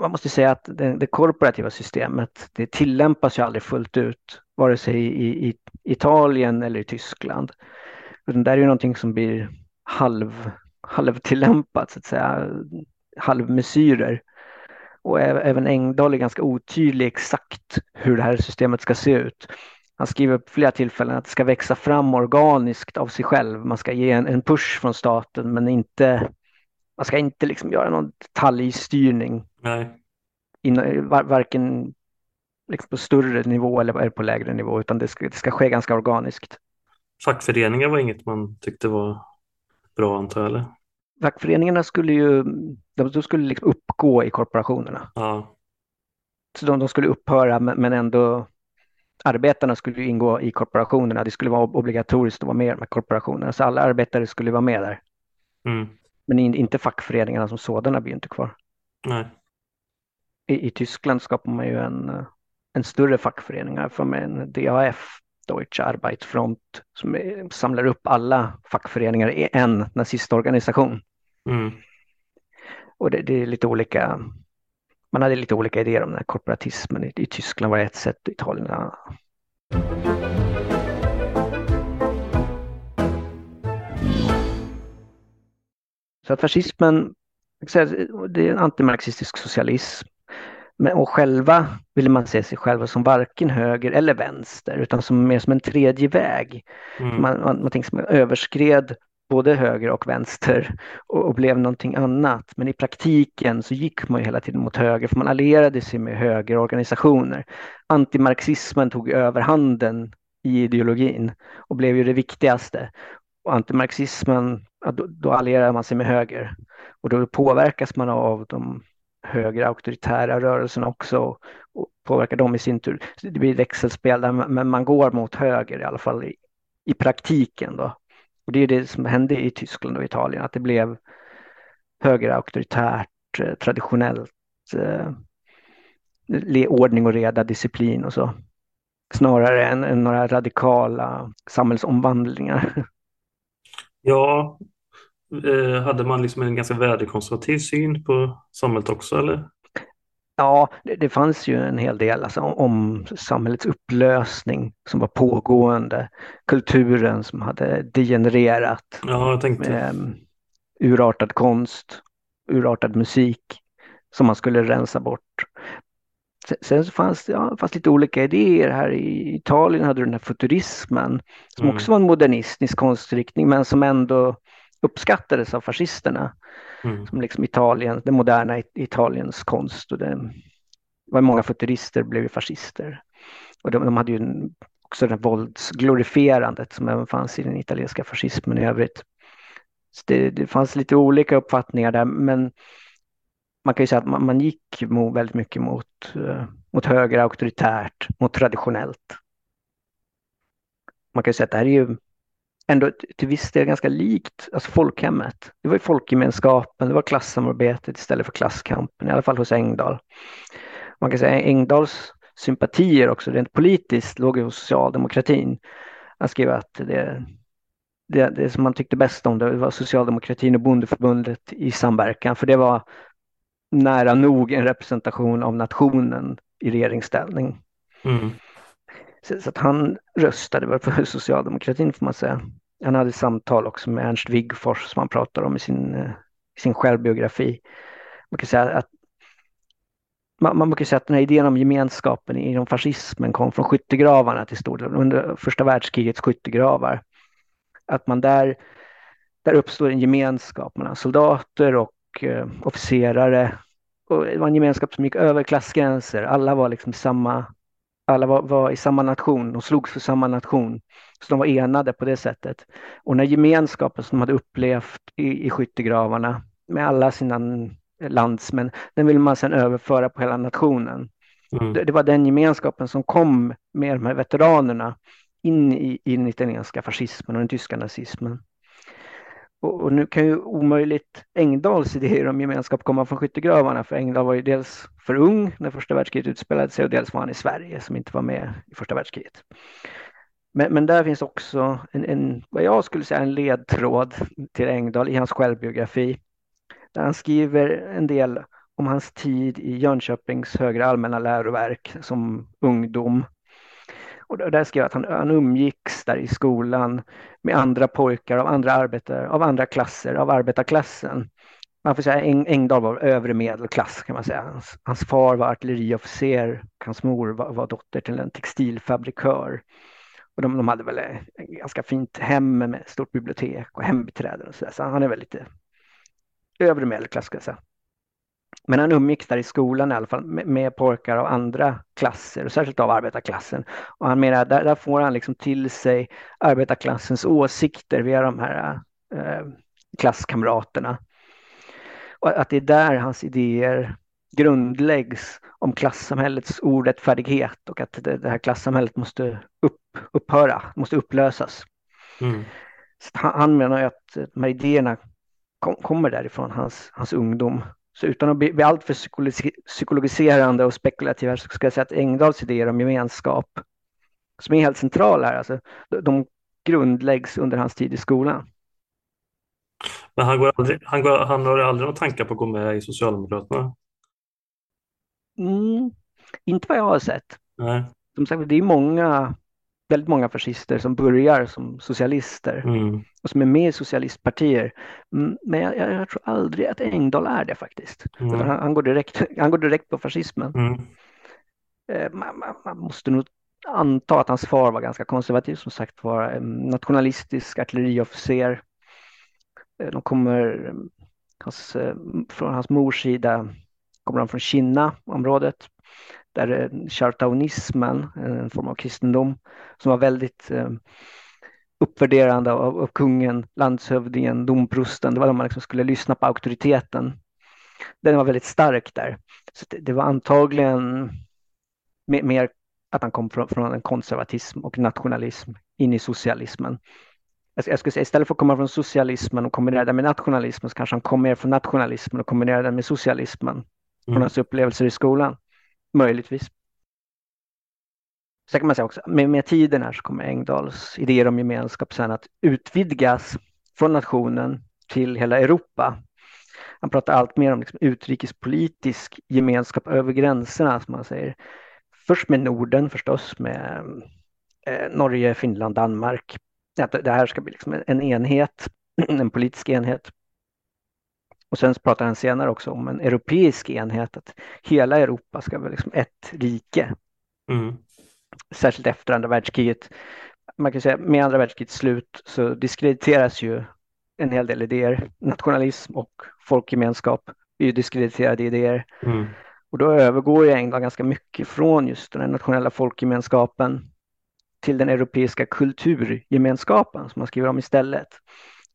man måste säga att det, det korporativa systemet, det tillämpas ju aldrig fullt ut, vare sig i, i Italien eller i Tyskland. Utan det är ju någonting som blir halv, halvtillämpat, så att säga, halvmesyrer. Och även Engdahl är ganska otydlig exakt hur det här systemet ska se ut. Han skriver på flera tillfällen att det ska växa fram organiskt av sig själv. Man ska ge en, en push från staten men inte, man ska inte liksom göra någon detaljstyrning. Nej. In, var, varken liksom på större nivå eller på lägre nivå utan det ska, det ska ske ganska organiskt. Fackföreningar var inget man tyckte var bra antar jag? Eller? Fackföreningarna skulle ju de skulle liksom uppgå i korporationerna. Ja. Så de, de skulle upphöra men, men ändå arbetarna skulle ingå i korporationerna. Det skulle vara obligatoriskt att vara med i de korporationerna. Så alla arbetare skulle vara med där. Mm. Men inte fackföreningarna som sådana blir inte kvar. Nej. I, I, Tyskland skapar man ju en, en större fackförening för en DAF, Deutsche Arbeitsfront, som är, samlar upp alla fackföreningar i en nazistorganisation. Mm. Och det, det, är lite olika man hade lite olika idéer om den här korporatismen. I, i Tyskland var det ett sätt, i Italien ett annat. Så att fascismen, det är en antimarxistisk socialism. Men, och själva ville man se sig själva som varken höger eller vänster utan som mer som en tredje väg. Mm. Man, man, man, man överskred både höger och vänster och, och, blev någonting annat. Men i praktiken så gick man ju hela tiden mot höger för man allierade sig med högerorganisationer. Antimarxismen tog överhanden i ideologin och blev ju det viktigaste. Och antimarxismen, då, då allierar man sig med höger och då påverkas man av de högre auktoritära rörelserna också och påverkar dem i sin tur. Det blir växelspel där, men man går mot höger i alla fall i, i praktiken då. Och det är det som hände i Tyskland och Italien, att det blev högre auktoritärt, eh, traditionellt, eh, ordning och reda, disciplin och så. Snarare än, än några radikala samhällsomvandlingar. Ja, eh, hade man liksom en ganska värdekonservativ syn på samhället också eller? Ja, det, det, fanns ju en hel del alltså, om samhällets upplösning som var pågående, kulturen som hade degenererat, ja, jag tänkte. Eh, urartad konst, urartad musik som man skulle rensa bort. Sen så fanns det ja, fanns lite olika idéer. Här i Italien hade du den här futurismen som mm. också var en modernistisk konstriktning men som ändå uppskattades av fascisterna. Mm. Som liksom Italien, det moderna Italiens konst. Och det var många futurister blev fascister. Och de, de hade ju också det våldsglorifierandet som även fanns i den italienska fascismen i övrigt. Så det, det fanns lite olika uppfattningar där men man kan ju säga att man, man gick mot, väldigt mycket mot, uh, mot höger, auktoritärt, mot traditionellt. Man kan ju säga att det här är ju ändå till viss del ganska likt alltså folkhemmet. Det var ju folkgemenskapen, det var klassamarbetet istället för klasskampen, i alla fall hos Engdahl. Man kan säga att Engdahls sympatier också rent politiskt låg ju hos socialdemokratin. Han skrev att det, det, det som man tyckte bäst om det var socialdemokratin och bondeförbundet i samverkan, för det var nära nog en representation av nationen i regeringsställning. Mm. Så, så, att han röstade för socialdemokratin får man säga. Han hade samtal också med Ernst Wigforss som han pratar om i sin, i sin självbiografi. Man kan säga att man, man brukar säga att den här idén om gemenskapen inom fascismen kom från skyttegravarna till stor del, under första världskrigets skyttegravar. Att man där, där uppstår en gemenskap mellan soldater och eh, officerare. Och det var en gemenskap som gick över klassgränser. Alla var liksom samma, alla var, var i samma nation och slogs för samma nation. Så de var enade på det sättet. Och när gemenskapen som de hade upplevt i, i skyttegravarna med alla sina landsmän, den vill man sedan överföra på hela nationen. Mm. Det, det, var den gemenskapen som kom med de här veteranerna in i, i den italienska fascismen och den tyska nazismen. Och, och, nu kan ju omöjligt Engdahls idéer om gemenskap komma från skyttegravarna, för Engdahl var ju dels för ung när första världskriget utspelade sig och dels var han i Sverige som inte var med i första världskriget. Men, men där finns också en, en, vad jag skulle säga, en ledtråd till Engdahl i hans självbiografi. Där han skriver en del om hans tid i Jönköpings högre allmänna läroverk som ungdom. Och där skrev jag att han, han umgicks där i skolan med andra pojkar av andra arbetare, av andra klasser, av arbetarklassen. Man får säga Eng, Engdahl var övre medelklass kan man säga. Hans, hans far var artilleriofficer, hans mor var, var dotter till en textilfabrikör. Och de, de hade väl ett ganska fint hem med stort bibliotek och hembiträden och så, där. så han är väl lite övre medelklass ska jag säga. Men han umgicks där i skolan i alla fall med, med pojkar av andra klasser, och särskilt av arbetarklassen. Och han menar där, där får han liksom till sig arbetarklassens åsikter via de här eh, klasskamraterna. Och att det är där hans idéer grundläggs om klassamhällets orättfärdighet och att det, det här klassamhället måste upp, upphöra, måste upplösas. Mm. Han, han, menar att de här idéerna kom, kommer därifrån hans, hans ungdom. Så utan att bli, bli alltför psykologiserande och spekulativ så ska jag säga att Engdahls idéer om gemenskap, som är helt centrala här, alltså, de grundläggs under hans tid i skolan. Men han, går aldrig, han, går, han har aldrig några tankar på att gå med i Socialdemokraterna? Mm, inte vad jag har sett. Nej. Som sagt, det är många, väldigt många fascister som börjar som socialister mm. och som är med i socialistpartier. Mm, men jag, jag, tror aldrig att Engdahl är det faktiskt. Mm. Han, han, går direkt, han går direkt på fascismen. Mm. Eh, man, man, man, måste nog anta att hans far var ganska konservativ, som sagt var nationalistisk artilleriofficer. Eh, de kommer hans, eh, från hans mors sida kommer han från Kina-området där chartaunismen, en form av kristendom, som var väldigt eh, uppvärderande av, av kungen, landshövdingen, domprosten. Det var de man liksom skulle lyssna på auktoriteten. Den var väldigt stark där. Så det, det var antagligen mer, mer, att han kom från, från en konservatism och nationalism in i socialismen. Jag, jag skulle säga istället för att komma från socialismen och kombinera den med nationalismen så kanske han kom mer från nationalismen och kombinerade den med socialismen från mm. hans upplevelser i skolan. Möjligtvis. Sen kan man säga också, med, med tiden här så kommer Engdahls idéer om gemenskap sen att utvidgas från nationen till hela Europa. Han pratar allt mer om liksom utrikespolitisk gemenskap över gränserna, som man säger. Först med Norden förstås, med eh, Norge, Finland, Danmark. Att det här ska bli liksom en enhet, en politisk enhet. Och sen pratar han senare också om en europeisk enhet, att hela Europa ska vara liksom ett rike. Mm. Särskilt efter andra världskriget. Man kan säga med andra världskrigets slut så diskrediteras ju en hel del idéer. Nationalism och folkgemenskap är ju diskrediterade idéer. Mm. Och då övergår ju England ganska mycket från just den nationella folkgemenskapen till den europeiska kulturgemenskapen som man skriver om istället.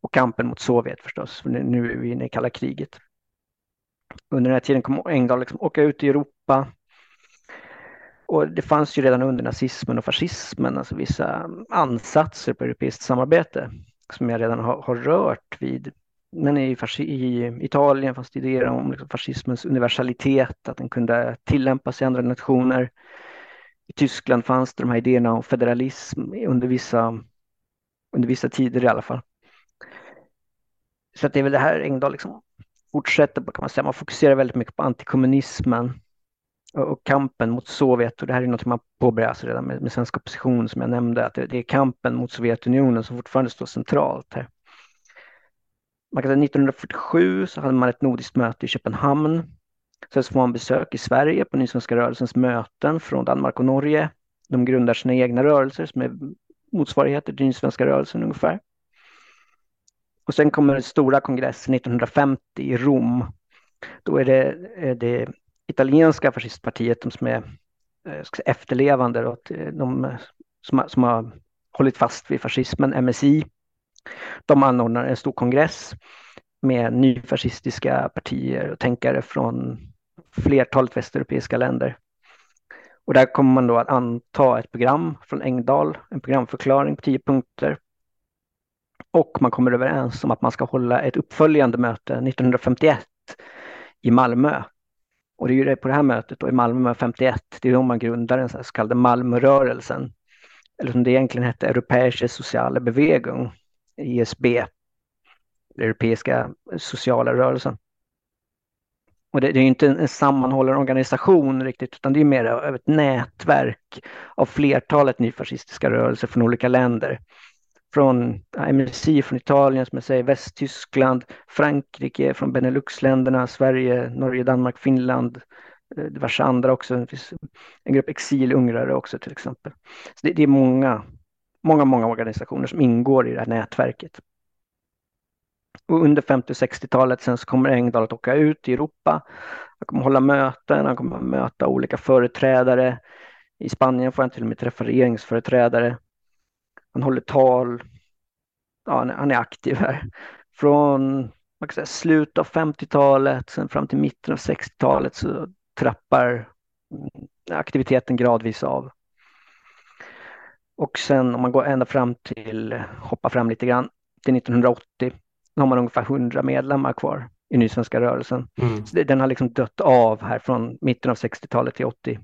Och kampen mot Sovjet förstås, för nu är vi inne i kalla kriget. Under den här tiden kom Engdahl liksom åka ut i Europa. Och det fanns ju redan under nazismen och fascismen alltså vissa ansatser på europeiskt samarbete som jag redan har, har rört vid. Men i, i Italien fanns det idéer om liksom fascismens universalitet, att den kunde tillämpas i andra nationer. I Tyskland fanns det de här idéerna om federalism under vissa, under vissa tider i alla fall. Så det är väl det här Engdahl liksom fortsätter på kan man säga. Man fokuserar väldigt mycket på antikommunismen och kampen mot Sovjet. Och det här är något man påbörjar alltså redan med, med svensk opposition som jag nämnde. Att det, det, är kampen mot Sovjetunionen som fortfarande står centralt här. Man kan säga 1947 så hade man ett nordiskt möte i Köpenhamn. Sen så får man besök i Sverige på Nysvenska rörelsens möten från Danmark och Norge. De grundar sina egna rörelser som är motsvarigheter till Nysvenska rörelsen ungefär. Och sen kommer den stora kongressen 1950 i Rom. Då är det, det italienska fascistpartiet de som är eh, efterlevande och eh, de eh, som, som har hållit fast vid fascismen, MSI. De anordnar en stor kongress med nyfascistiska partier och tänkare från flertalet västeuropeiska länder. Och där kommer man då att anta ett program från Engdahl, en programförklaring på tio punkter och man kommer överens om att man ska hålla ett uppföljande möte 1951 i Malmö. Och det är ju det på det här mötet då, i Malmö 51, det är då man grundar den så, så kallade Malmörörelsen. Eller som det egentligen hette, Europäische Sociale Bewegung, ISB, Europeiska sociala rörelsen. Och det, det är inte en, en sammanhållen organisation riktigt, utan det är mer av ett nätverk av flertalet nyfascistiska rörelser från olika länder från MSI från Italien, som jag säger, Västtyskland, Frankrike, från Beneluxländerna, Sverige, Norge, Danmark, Finland, eh, diverse andra också. Det finns en grupp exilungrare också till exempel. Så det, det, är många, många, många organisationer som ingår i det här nätverket. Och under 50 och 60-talet sen så kommer Engdahl att åka ut i Europa. Han kommer hålla möten, han kommer möta olika företrädare. I Spanien får han till och med träffa regeringsföreträdare. Han håller tal. Ja, han är aktiv här. Från man kan säga, slutet av 50-talet sen fram till mitten av 60-talet så trappar aktiviteten gradvis av. Och sen om man går ända fram till, hoppar fram lite grann, till 1980, då har man ungefär 100 medlemmar kvar i Nysvenska rörelsen. Mm. Så den har liksom dött av här från mitten av 60-talet till 80.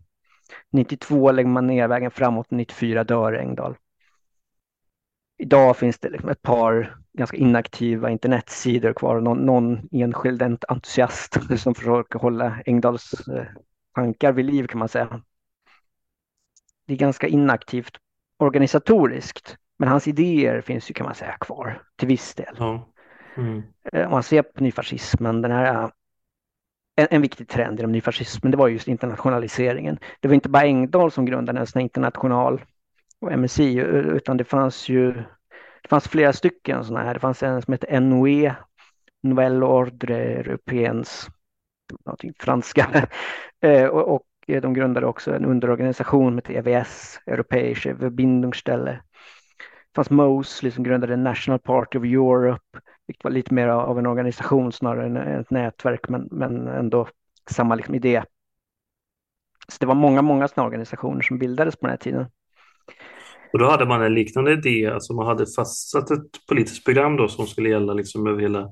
92 lägger man ner vägen framåt, 94 dör Engdahl idag finns det liksom ett par ganska inaktiva internetsidor kvar och någon, någon enskild entusiast som försöker hålla Engdahls eh, tankar vid liv kan man säga. Det är ganska inaktivt organisatoriskt, men hans idéer finns ju kan man säga kvar till viss del. Ja. Mm. Eh, om man ser på nyfascismen, den här en, en, viktig trend inom nyfascismen, det var just internationaliseringen. Det var inte bara Engdahl som grundade en sån international och MSI, eh, utan det fanns ju det fanns flera stycken sådana här. Det fanns en som hette NOE, Nouvelle Ordre Européens, någonting franska. Eh, och, och eh, de grundade också en underorganisation med EVS, Europäische Verbindungsstelle. Det fanns MOS, som grundade National Party of Europe, vilket var lite mer av en organisation snarare än ett nätverk, men, men ändå samma liksom idé. Så det var många, många sådana organisationer som bildades på den här tiden. Och då hade man en liknande idé, alltså man hade fastsatt ett politiskt program då som skulle gälla liksom över hela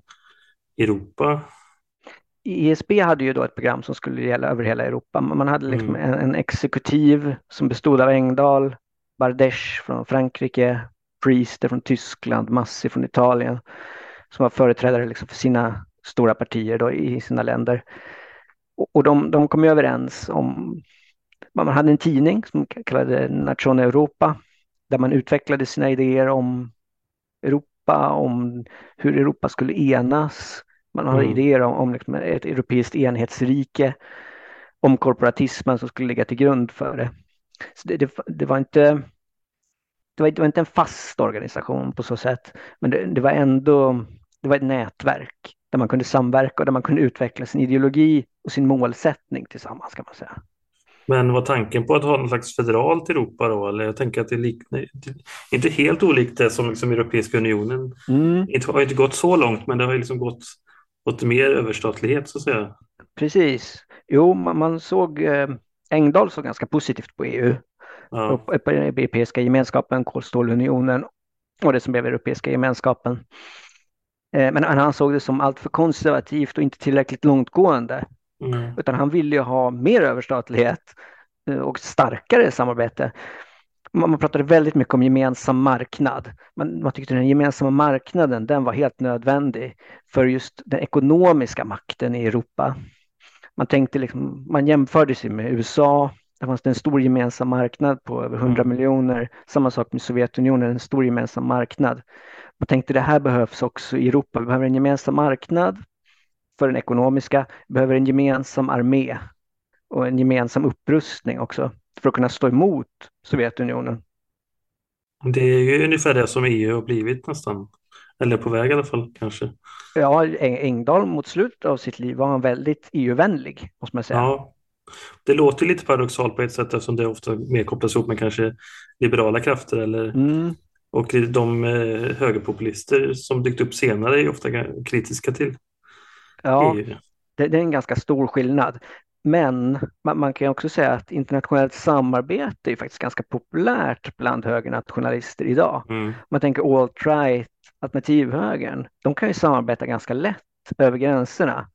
Europa. ISB hade ju då ett program som skulle gälla över hela Europa. Man hade liksom mm. en, en, exekutiv som bestod av Engdahl, Bardèche från Frankrike, Priester från Tyskland, Massi från Italien. som var företrädare liksom för sina stora partier då i sina länder. Och, och de, de kom överens om, man hade en tidning som kallade Nation Europa, där man utvecklade sina idéer om Europa, om hur Europa skulle enas. Man hade mm. idéer om, om liksom ett europeiskt enhetsrike, om korporatismen som skulle ligga till grund för det. Så det, det, det var inte det var, det var, inte en fast organisation på så sätt, men det, det, var ändå det var ett nätverk där man kunde samverka och där man kunde utveckla sin ideologi och sin målsättning tillsammans kan man säga. Men var tanken på att ha någon slags federalt Europa då? Eller jag tänker att det liknar, inte helt olikt det som liksom Europeiska unionen. Mm. Det har inte gått så långt, men det har liksom gått åt mer överstatlighet så att säga. Precis. Jo, man, man såg eh, Engdahl såg ganska positivt på EU. Ja. På Europeiska gemenskapen, kolstålunionen och det som blev Europeiska gemenskapen. Eh, men han såg det som alltför konservativt och inte tillräckligt långtgående. Mm. Utan han ville ju ha mer överstatlighet eh, och starkare samarbete. Man, pratade väldigt mycket om gemensam marknad. Man, man tyckte den gemensamma marknaden den var helt nödvändig för just den ekonomiska makten i Europa. Man tänkte liksom, man jämförde sig med USA. Där fanns det en stor gemensam marknad på över 100 mm. miljoner. Samma sak med Sovjetunionen, en stor gemensam marknad. Man tänkte det här behövs också i Europa. Vi behöver en gemensam marknad för den ekonomiska, behöver en gemensam armé och en gemensam upprustning också för att kunna stå emot Sovjetunionen. Det är ju ungefär det som EU har blivit nästan, eller på väg i alla fall kanske. Ja, Engdahl mot slutet av sitt liv var han väldigt EU-vänlig, måste man säga. Ja, det låter lite paradoxalt på ett sätt eftersom det ofta mer kopplas ihop med kanske liberala krafter eller mm. och de eh, högerpopulister som dykt upp senare är ofta kritiska till Ja, det, det, är en ganska stor skillnad. Men man, man kan också säga att internationellt samarbete är faktiskt ganska populärt bland högernationalister idag. Mm. Man tänker alt-right, alternativhögern, de kan ju samarbeta ganska lätt över gränserna.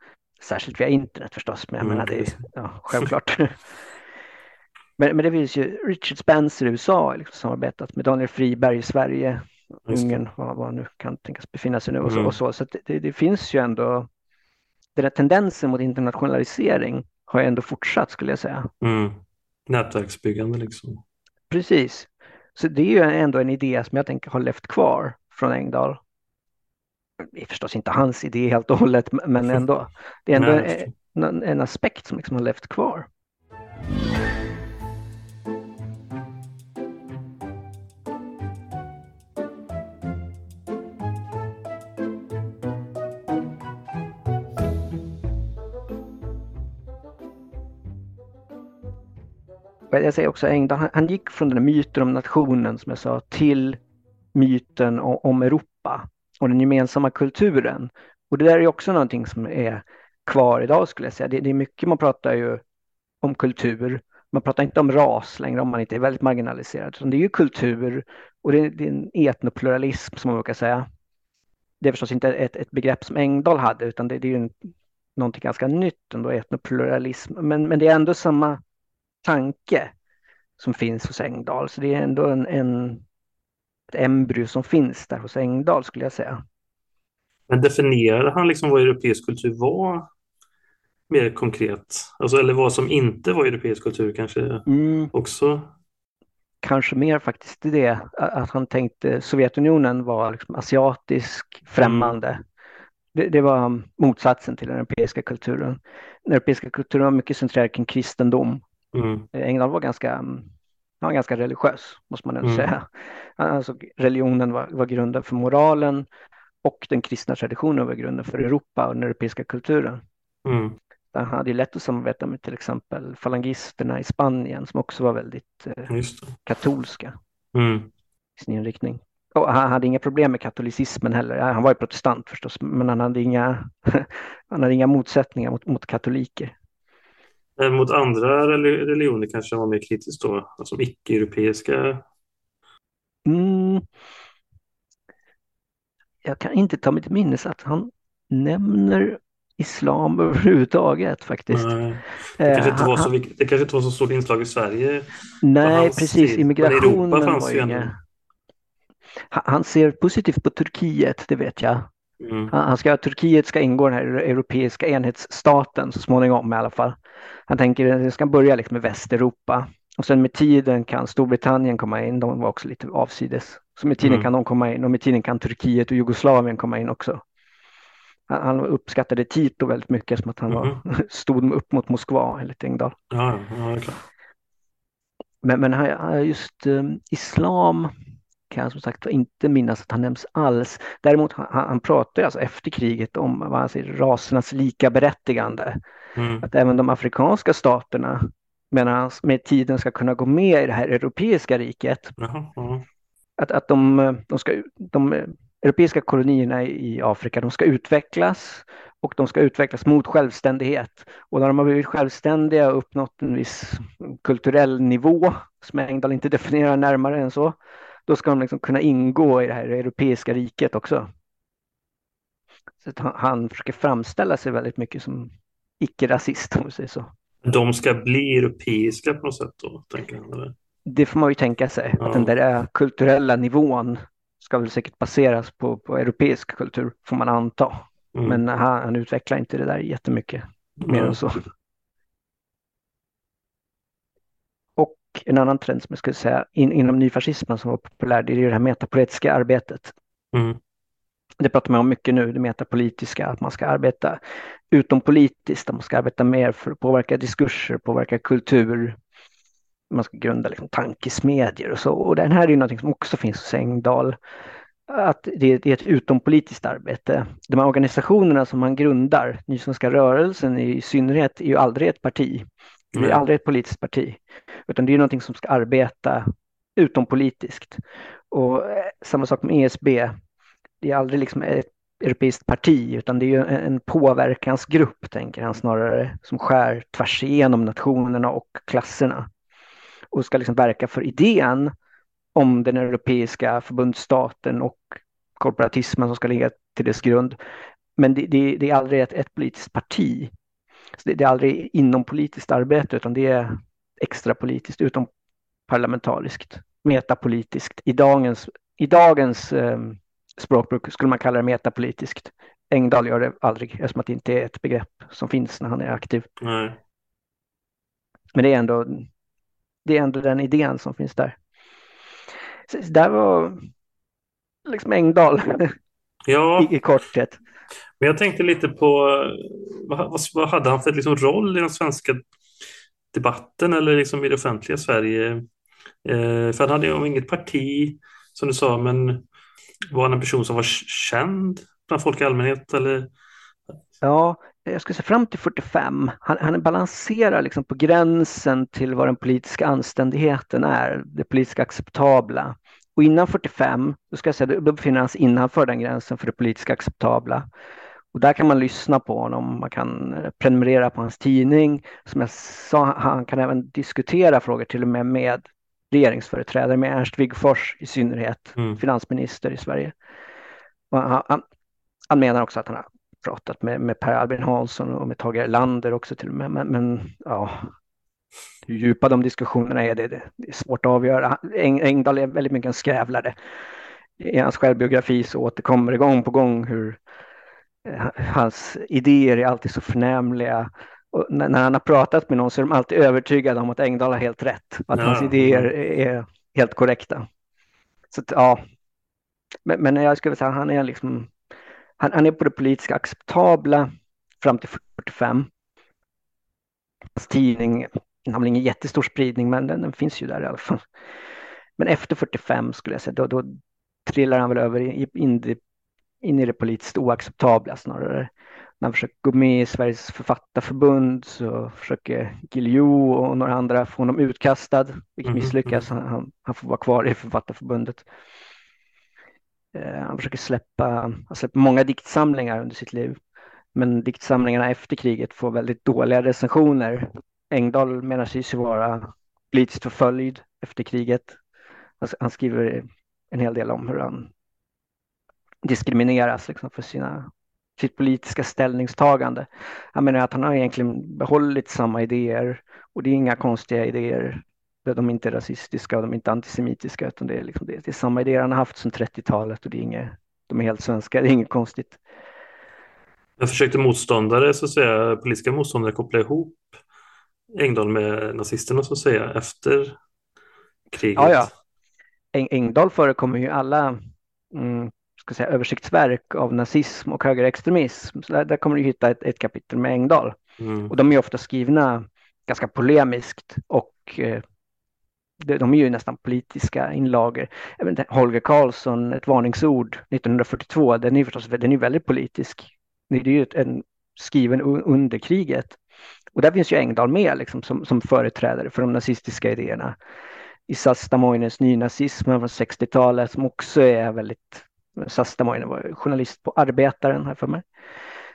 Särskilt via internet förstås, men jag mm, menar det är ja, självklart. men, men det finns ju Richard Spencer i USA liksom samarbetat med Daniel Friberg i Sverige, Ungern, vad, vad nu kan tänkas befinna sig nu och så. Mm. Och så. så det, det, finns ju ändå den här tendensen mot internationalisering har ändå fortsatt skulle jag säga. Mm. Nätverksbyggande liksom. Precis. Så det är ju ändå en idé som jag tänker har levt kvar från Engdahl. Det är förstås inte hans idé helt och hållet, men ändå. Det är ändå en, en aspekt som liksom har levt kvar. Jag säger också Engdahl, han, han, gick från den här myten om nationen som jag sa till myten om, om Europa och den gemensamma kulturen. Och det där är också någonting som är kvar idag skulle jag säga. Det, det, är mycket man pratar ju om kultur. Man pratar inte om ras längre om man inte är väldigt marginaliserad. Så det är ju kultur och det är, det är en etnopluralism som man brukar säga. Det är förstås inte ett, ett begrepp som Engdahl hade utan det, det är ju en, någonting ganska nytt ändå, etnopluralism. Men, men det är ändå samma tanke som finns hos Engdahl. Så det är ändå en, en, ett embryo som finns där hos Engdahl skulle jag säga. Men definierade han liksom vad europeisk kultur var mer konkret? Alltså, eller vad som inte var europeisk kultur kanske mm. också? Kanske mer faktiskt det, att han tänkte Sovjetunionen var liksom asiatisk, främmande. Mm. Det, det, var motsatsen till den europeiska kulturen. Den europeiska kulturen var mycket centrerad kring kristendom Mm. Engdahl var ganska, han var ganska religiös, måste man ändå mm. säga. Alltså, religionen var, var grunden för moralen och den kristna traditionen var grunden för Europa och den europeiska kulturen. Mm. Han hade lätt att samarbeta med till exempel falangisterna i Spanien som också var väldigt eh, katolska mm. i sin inriktning. Och han hade inga problem med katolicismen heller. Han var ju protestant förstås, men han hade inga, han hade inga motsättningar mot, mot katoliker. Eh, mot andra religioner kanske han var mer kritisk då, alltså icke-europeiska? Mm. Jag kan inte ta till minnes att han nämner islam överhuvudtaget faktiskt. Nej, det, kanske inte var så, det kanske inte var så stort inslag i Sverige. Nej, precis. Immigrationen var ju inga... Han ser positivt på Turkiet, det vet jag. Mm. Han ska, Turkiet ska ingå i den här europeiska enhetsstaten så småningom i alla fall. Han tänker att det ska börja liksom med Västeuropa och sen med tiden kan Storbritannien komma in. De var också lite avsides. Så med tiden mm. kan de komma in och med tiden kan Turkiet och Jugoslavien komma in också. Han, han uppskattade Tito väldigt mycket som att han mm. var, stod upp mot Moskva enligt Engdahl. Ja, ja. Men, men just um, islam kan jag som sagt inte minnas att han nämns alls. Däremot han, han pratar alltså efter kriget om vad han säger, rasernas lika berättigande. Mm. Att även de afrikanska staterna menar han med tiden ska kunna gå med i det här europeiska riket. Jaha. Att, att de, de, ska, de europeiska kolonierna i Afrika, de ska utvecklas och de ska utvecklas mot självständighet. Och när de har blivit självständiga och uppnått en viss kulturell nivå, som Engdahl inte definierar närmare än så, då ska de liksom kunna ingå i det här europeiska riket också. Så han, han försöker framställa sig väldigt mycket som icke-rasist, om vi säger så. De ska bli europeiska på något sätt då, tänker han? Eller? Det får man ju tänka sig, ja. att den där kulturella nivån ska väl säkert baseras på, på europeisk kultur, får man anta. Mm. Men han, han, utvecklar inte det där jättemycket mer mm. än så. Och en annan trend som jag skulle säga in, inom nyfascismen som var populär, det är det här metapolitiska arbetet. Mm. Det pratar man om mycket nu, det metapolitiska, att man ska arbeta utompolitiskt, att man ska arbeta mer för att påverka diskurser, påverka kultur. Man ska grunda liksom tankesmedjor och så. Och den här är ju någonting som också finns hos Engdahl att det är ett utompolitiskt arbete. De här organisationerna som man grundar, Nysvenska rörelsen i synnerhet, är ju aldrig ett parti. Det är mm. aldrig ett politiskt parti, utan det är någonting som ska arbeta utompolitiskt. Och eh, samma sak med ESB, det är aldrig liksom ett europeiskt parti, utan det är ju en påverkansgrupp, tänker han snarare, som skär tvärs igenom nationerna och klasserna och ska liksom verka för idén om den europeiska förbundsstaten och korporatismen som ska ligga till dess grund. Men det, det, det är aldrig ett, ett, politiskt parti. Så det, det, är aldrig inom politiskt arbete utan det är extrapolitiskt, utom parlamentariskt, metapolitiskt. I dagens, i dagens eh, språkbruk skulle man kalla det metapolitiskt. Engdahl gör det aldrig eftersom att det inte är ett begrepp som finns när han är aktiv. Nej. Men det är ändå det är ändå den idén som finns där. Så där var liksom Engdahl ja. i, i korthet. Men jag tänkte lite på vad, vad hade han för liksom roll i den svenska debatten eller liksom i det offentliga Sverige? Eh, för han hade ju inget parti som du sa, men var han en person som var känd bland folk i allmänhet? Eller? Ja, jag skulle säga fram till 45. Han, han balanserar liksom på gränsen till vad den politiska anständigheten är, det politiska acceptabla. Och innan 45, då ska jag säga, då befinner han sig innanför den gränsen för det politiska acceptabla. Och där kan man lyssna på honom, man kan prenumerera på hans tidning. Som jag sa, han kan även diskutera frågor till och med med regeringsföreträdare, med Ernst Wigforss i synnerhet, mm. finansminister i Sverige. Han, han, han, menar också att han har pratat med, med Per Albin Hansson och med Tage Erlander också till och med. Men, men ja, hur djupa de diskussionerna är, det, det är svårt att avgöra. Eng, Engdahl är väldigt mycket en skrävlare. I hans självbiografi så återkommer det gång på gång hur eh, hans idéer är alltid så förnämliga. Och när, han har pratat med någon så är de alltid övertygade om att Engdahl har helt rätt. Att ja. hans idéer är helt korrekta. Så ja, men, men jag skulle säga att han är liksom han, han är på det politiska acceptabla fram till 45. Hans tidning den har väl ingen jättestor spridning, men den, den, finns ju där i alla fall. Men efter 45 skulle jag säga, då, då trillar han väl över in, in, in i det politiskt oacceptabla snarare. När han försöker gå med i Sveriges författarförbund så försöker Guillou och några andra få honom utkastad, vilket mm, misslyckas. Mm. Han, han, får vara kvar i författarförbundet. Eh, han försöker släppa, han släpper många diktsamlingar under sitt liv. Men diktsamlingarna efter kriget får väldigt dåliga recensioner. Engdahl menar sig vara politiskt förföljd efter kriget. Han skriver en hel del om hur han diskrimineras liksom för sina, sitt politiska ställningstagande. Han menar att han har egentligen behållit samma idéer och det är inga konstiga idéer de är inte rasistiska och de är inte antisemitiska utan det är, liksom det, det är samma idéer han har haft sedan 30-talet och det är inget, de är helt svenska, det är inget konstigt. Jag försökte motståndare, så att säga, politiska motståndare koppla ihop Engdahl med nazisterna så att säga efter kriget. Ja, ja. Engdahl förekommer ju alla mm, ska säga, översiktsverk av nazism och högerextremism. Så där, där kommer du hitta ett, ett kapitel med Engdahl. Mm. Och de är ofta skrivna ganska polemiskt och eh, de är ju nästan politiska inlagor. Holger Karlsson, ett varningsord 1942, den är förstås den är väldigt politisk. Det är ju en skriven under kriget. Och där finns ju Engdahl med liksom, som, som företrädare för de nazistiska idéerna. I Sastamoinens nynazismen från 60-talet som också är väldigt... Sastamoinen var journalist på Arbetaren här för mig.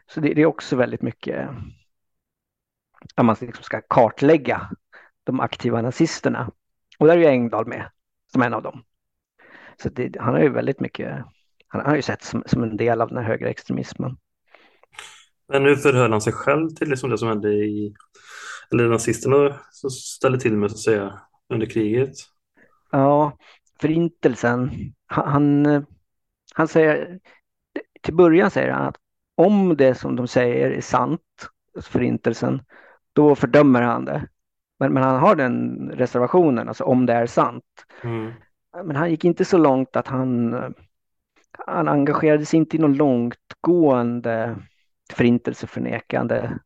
Så det, det är också väldigt mycket att man liksom ska kartlägga de aktiva nazisterna. Och där är ju Engdahl med som en av dem. Så det, han har ju väldigt mycket, han har ju sett som, som en del av den här högerextremismen. Men nu förhöll han sig själv till liksom det som hände i, eller nazisterna som ställde till med så att säga under kriget? Ja, förintelsen. Han, han säger, till början säger han att om det som de säger är sant, förintelsen, då fördömer han det. Men, men han har den reservationen, alltså om det är sant. Mm. Men han gick inte så långt att han, han engagerade sig inte i någon långtgående förintelseförnekande.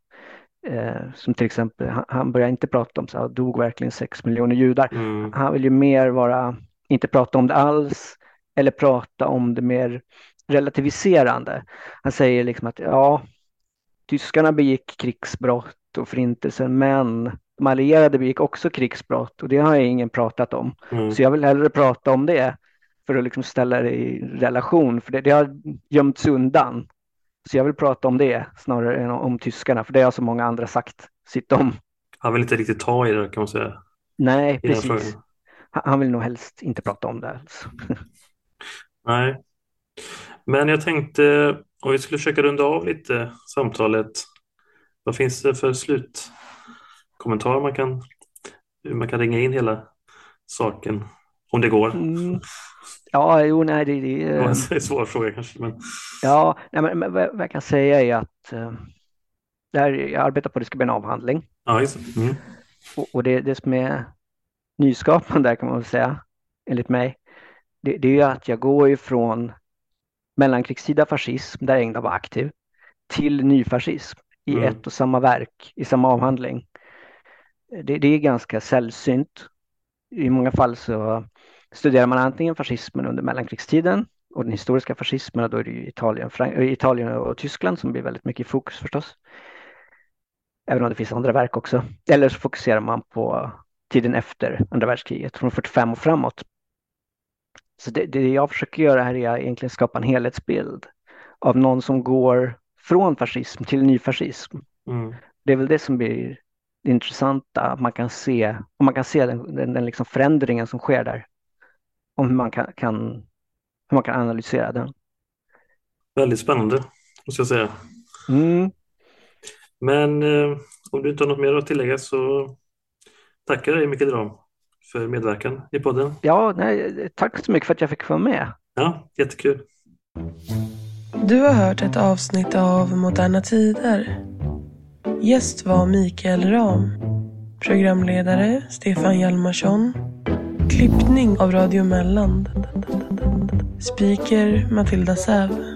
Eh, som till exempel, han, han börjar inte prata om så här, dog verkligen sex miljoner judar. Mm. Han vill ju mer vara, inte prata om det alls, eller prata om det mer relativiserande. Han säger liksom att ja, tyskarna begick krigsbrott och förintelsen, men de allierade begick också krigsbrott och det har ingen pratat om. Mm. Så jag vill hellre prata om det för att liksom ställa det i relation, för det, det har gömts undan. Så jag vill prata om det snarare än om tyskarna, för det har så många andra sagt sitt om. Han vill inte riktigt ta i det kan man säga. Nej, precis. Han vill nog helst inte prata om det alls. Nej. Men jag tänkte, om vi skulle försöka runda av lite samtalet. Vad finns det för slutkommentar man kan, man kan ringa in hela saken? Om det går. Mm. Ja, jo, nej, det, det, det var en svår fråga kanske. Men... Ja, nej, men, men vad jag kan säga är att uh, där jag arbetar på det ska bli en avhandling. Ja, mm. Och, och, det, det som är nyskapande där kan man väl säga, enligt mig, det, det är ju att jag går ifrån mellankrigstida fascism, där Engdahl var aktiv, till nyfascism i mm. ett och samma verk, i samma avhandling. Det, det är ganska sällsynt. I många fall så studerar man antingen fascismen under mellankrigstiden och den historiska fascismen, och då är det Italien, Italien och Tyskland som blir väldigt mycket i fokus förstås. Även om det finns andra verk också. Eller så fokuserar man på tiden efter andra världskriget, från 45 och framåt. Så det, det jag försöker göra här är egentligen skapa en helhetsbild av någon som går från fascism till nyfascism. Mm. Det är väl det som blir det intressanta, man kan se, och man kan se den, den, den liksom förändringen som sker där om hur man kan, kan, hur man kan analysera den. Väldigt spännande, måste jag säga. Mm. Men eh, om du inte har något mer att tillägga så tackar jag dig Mikael Ram för medverkan i podden. Ja, nej, tack så mycket för att jag fick vara med. Ja, jättekul. Du har hört ett avsnitt av Moderna Tider. Gäst var Mikael Ram. Programledare Stefan Hjalmarsson Klippning av Radio Melland. Speaker Matilda Säv.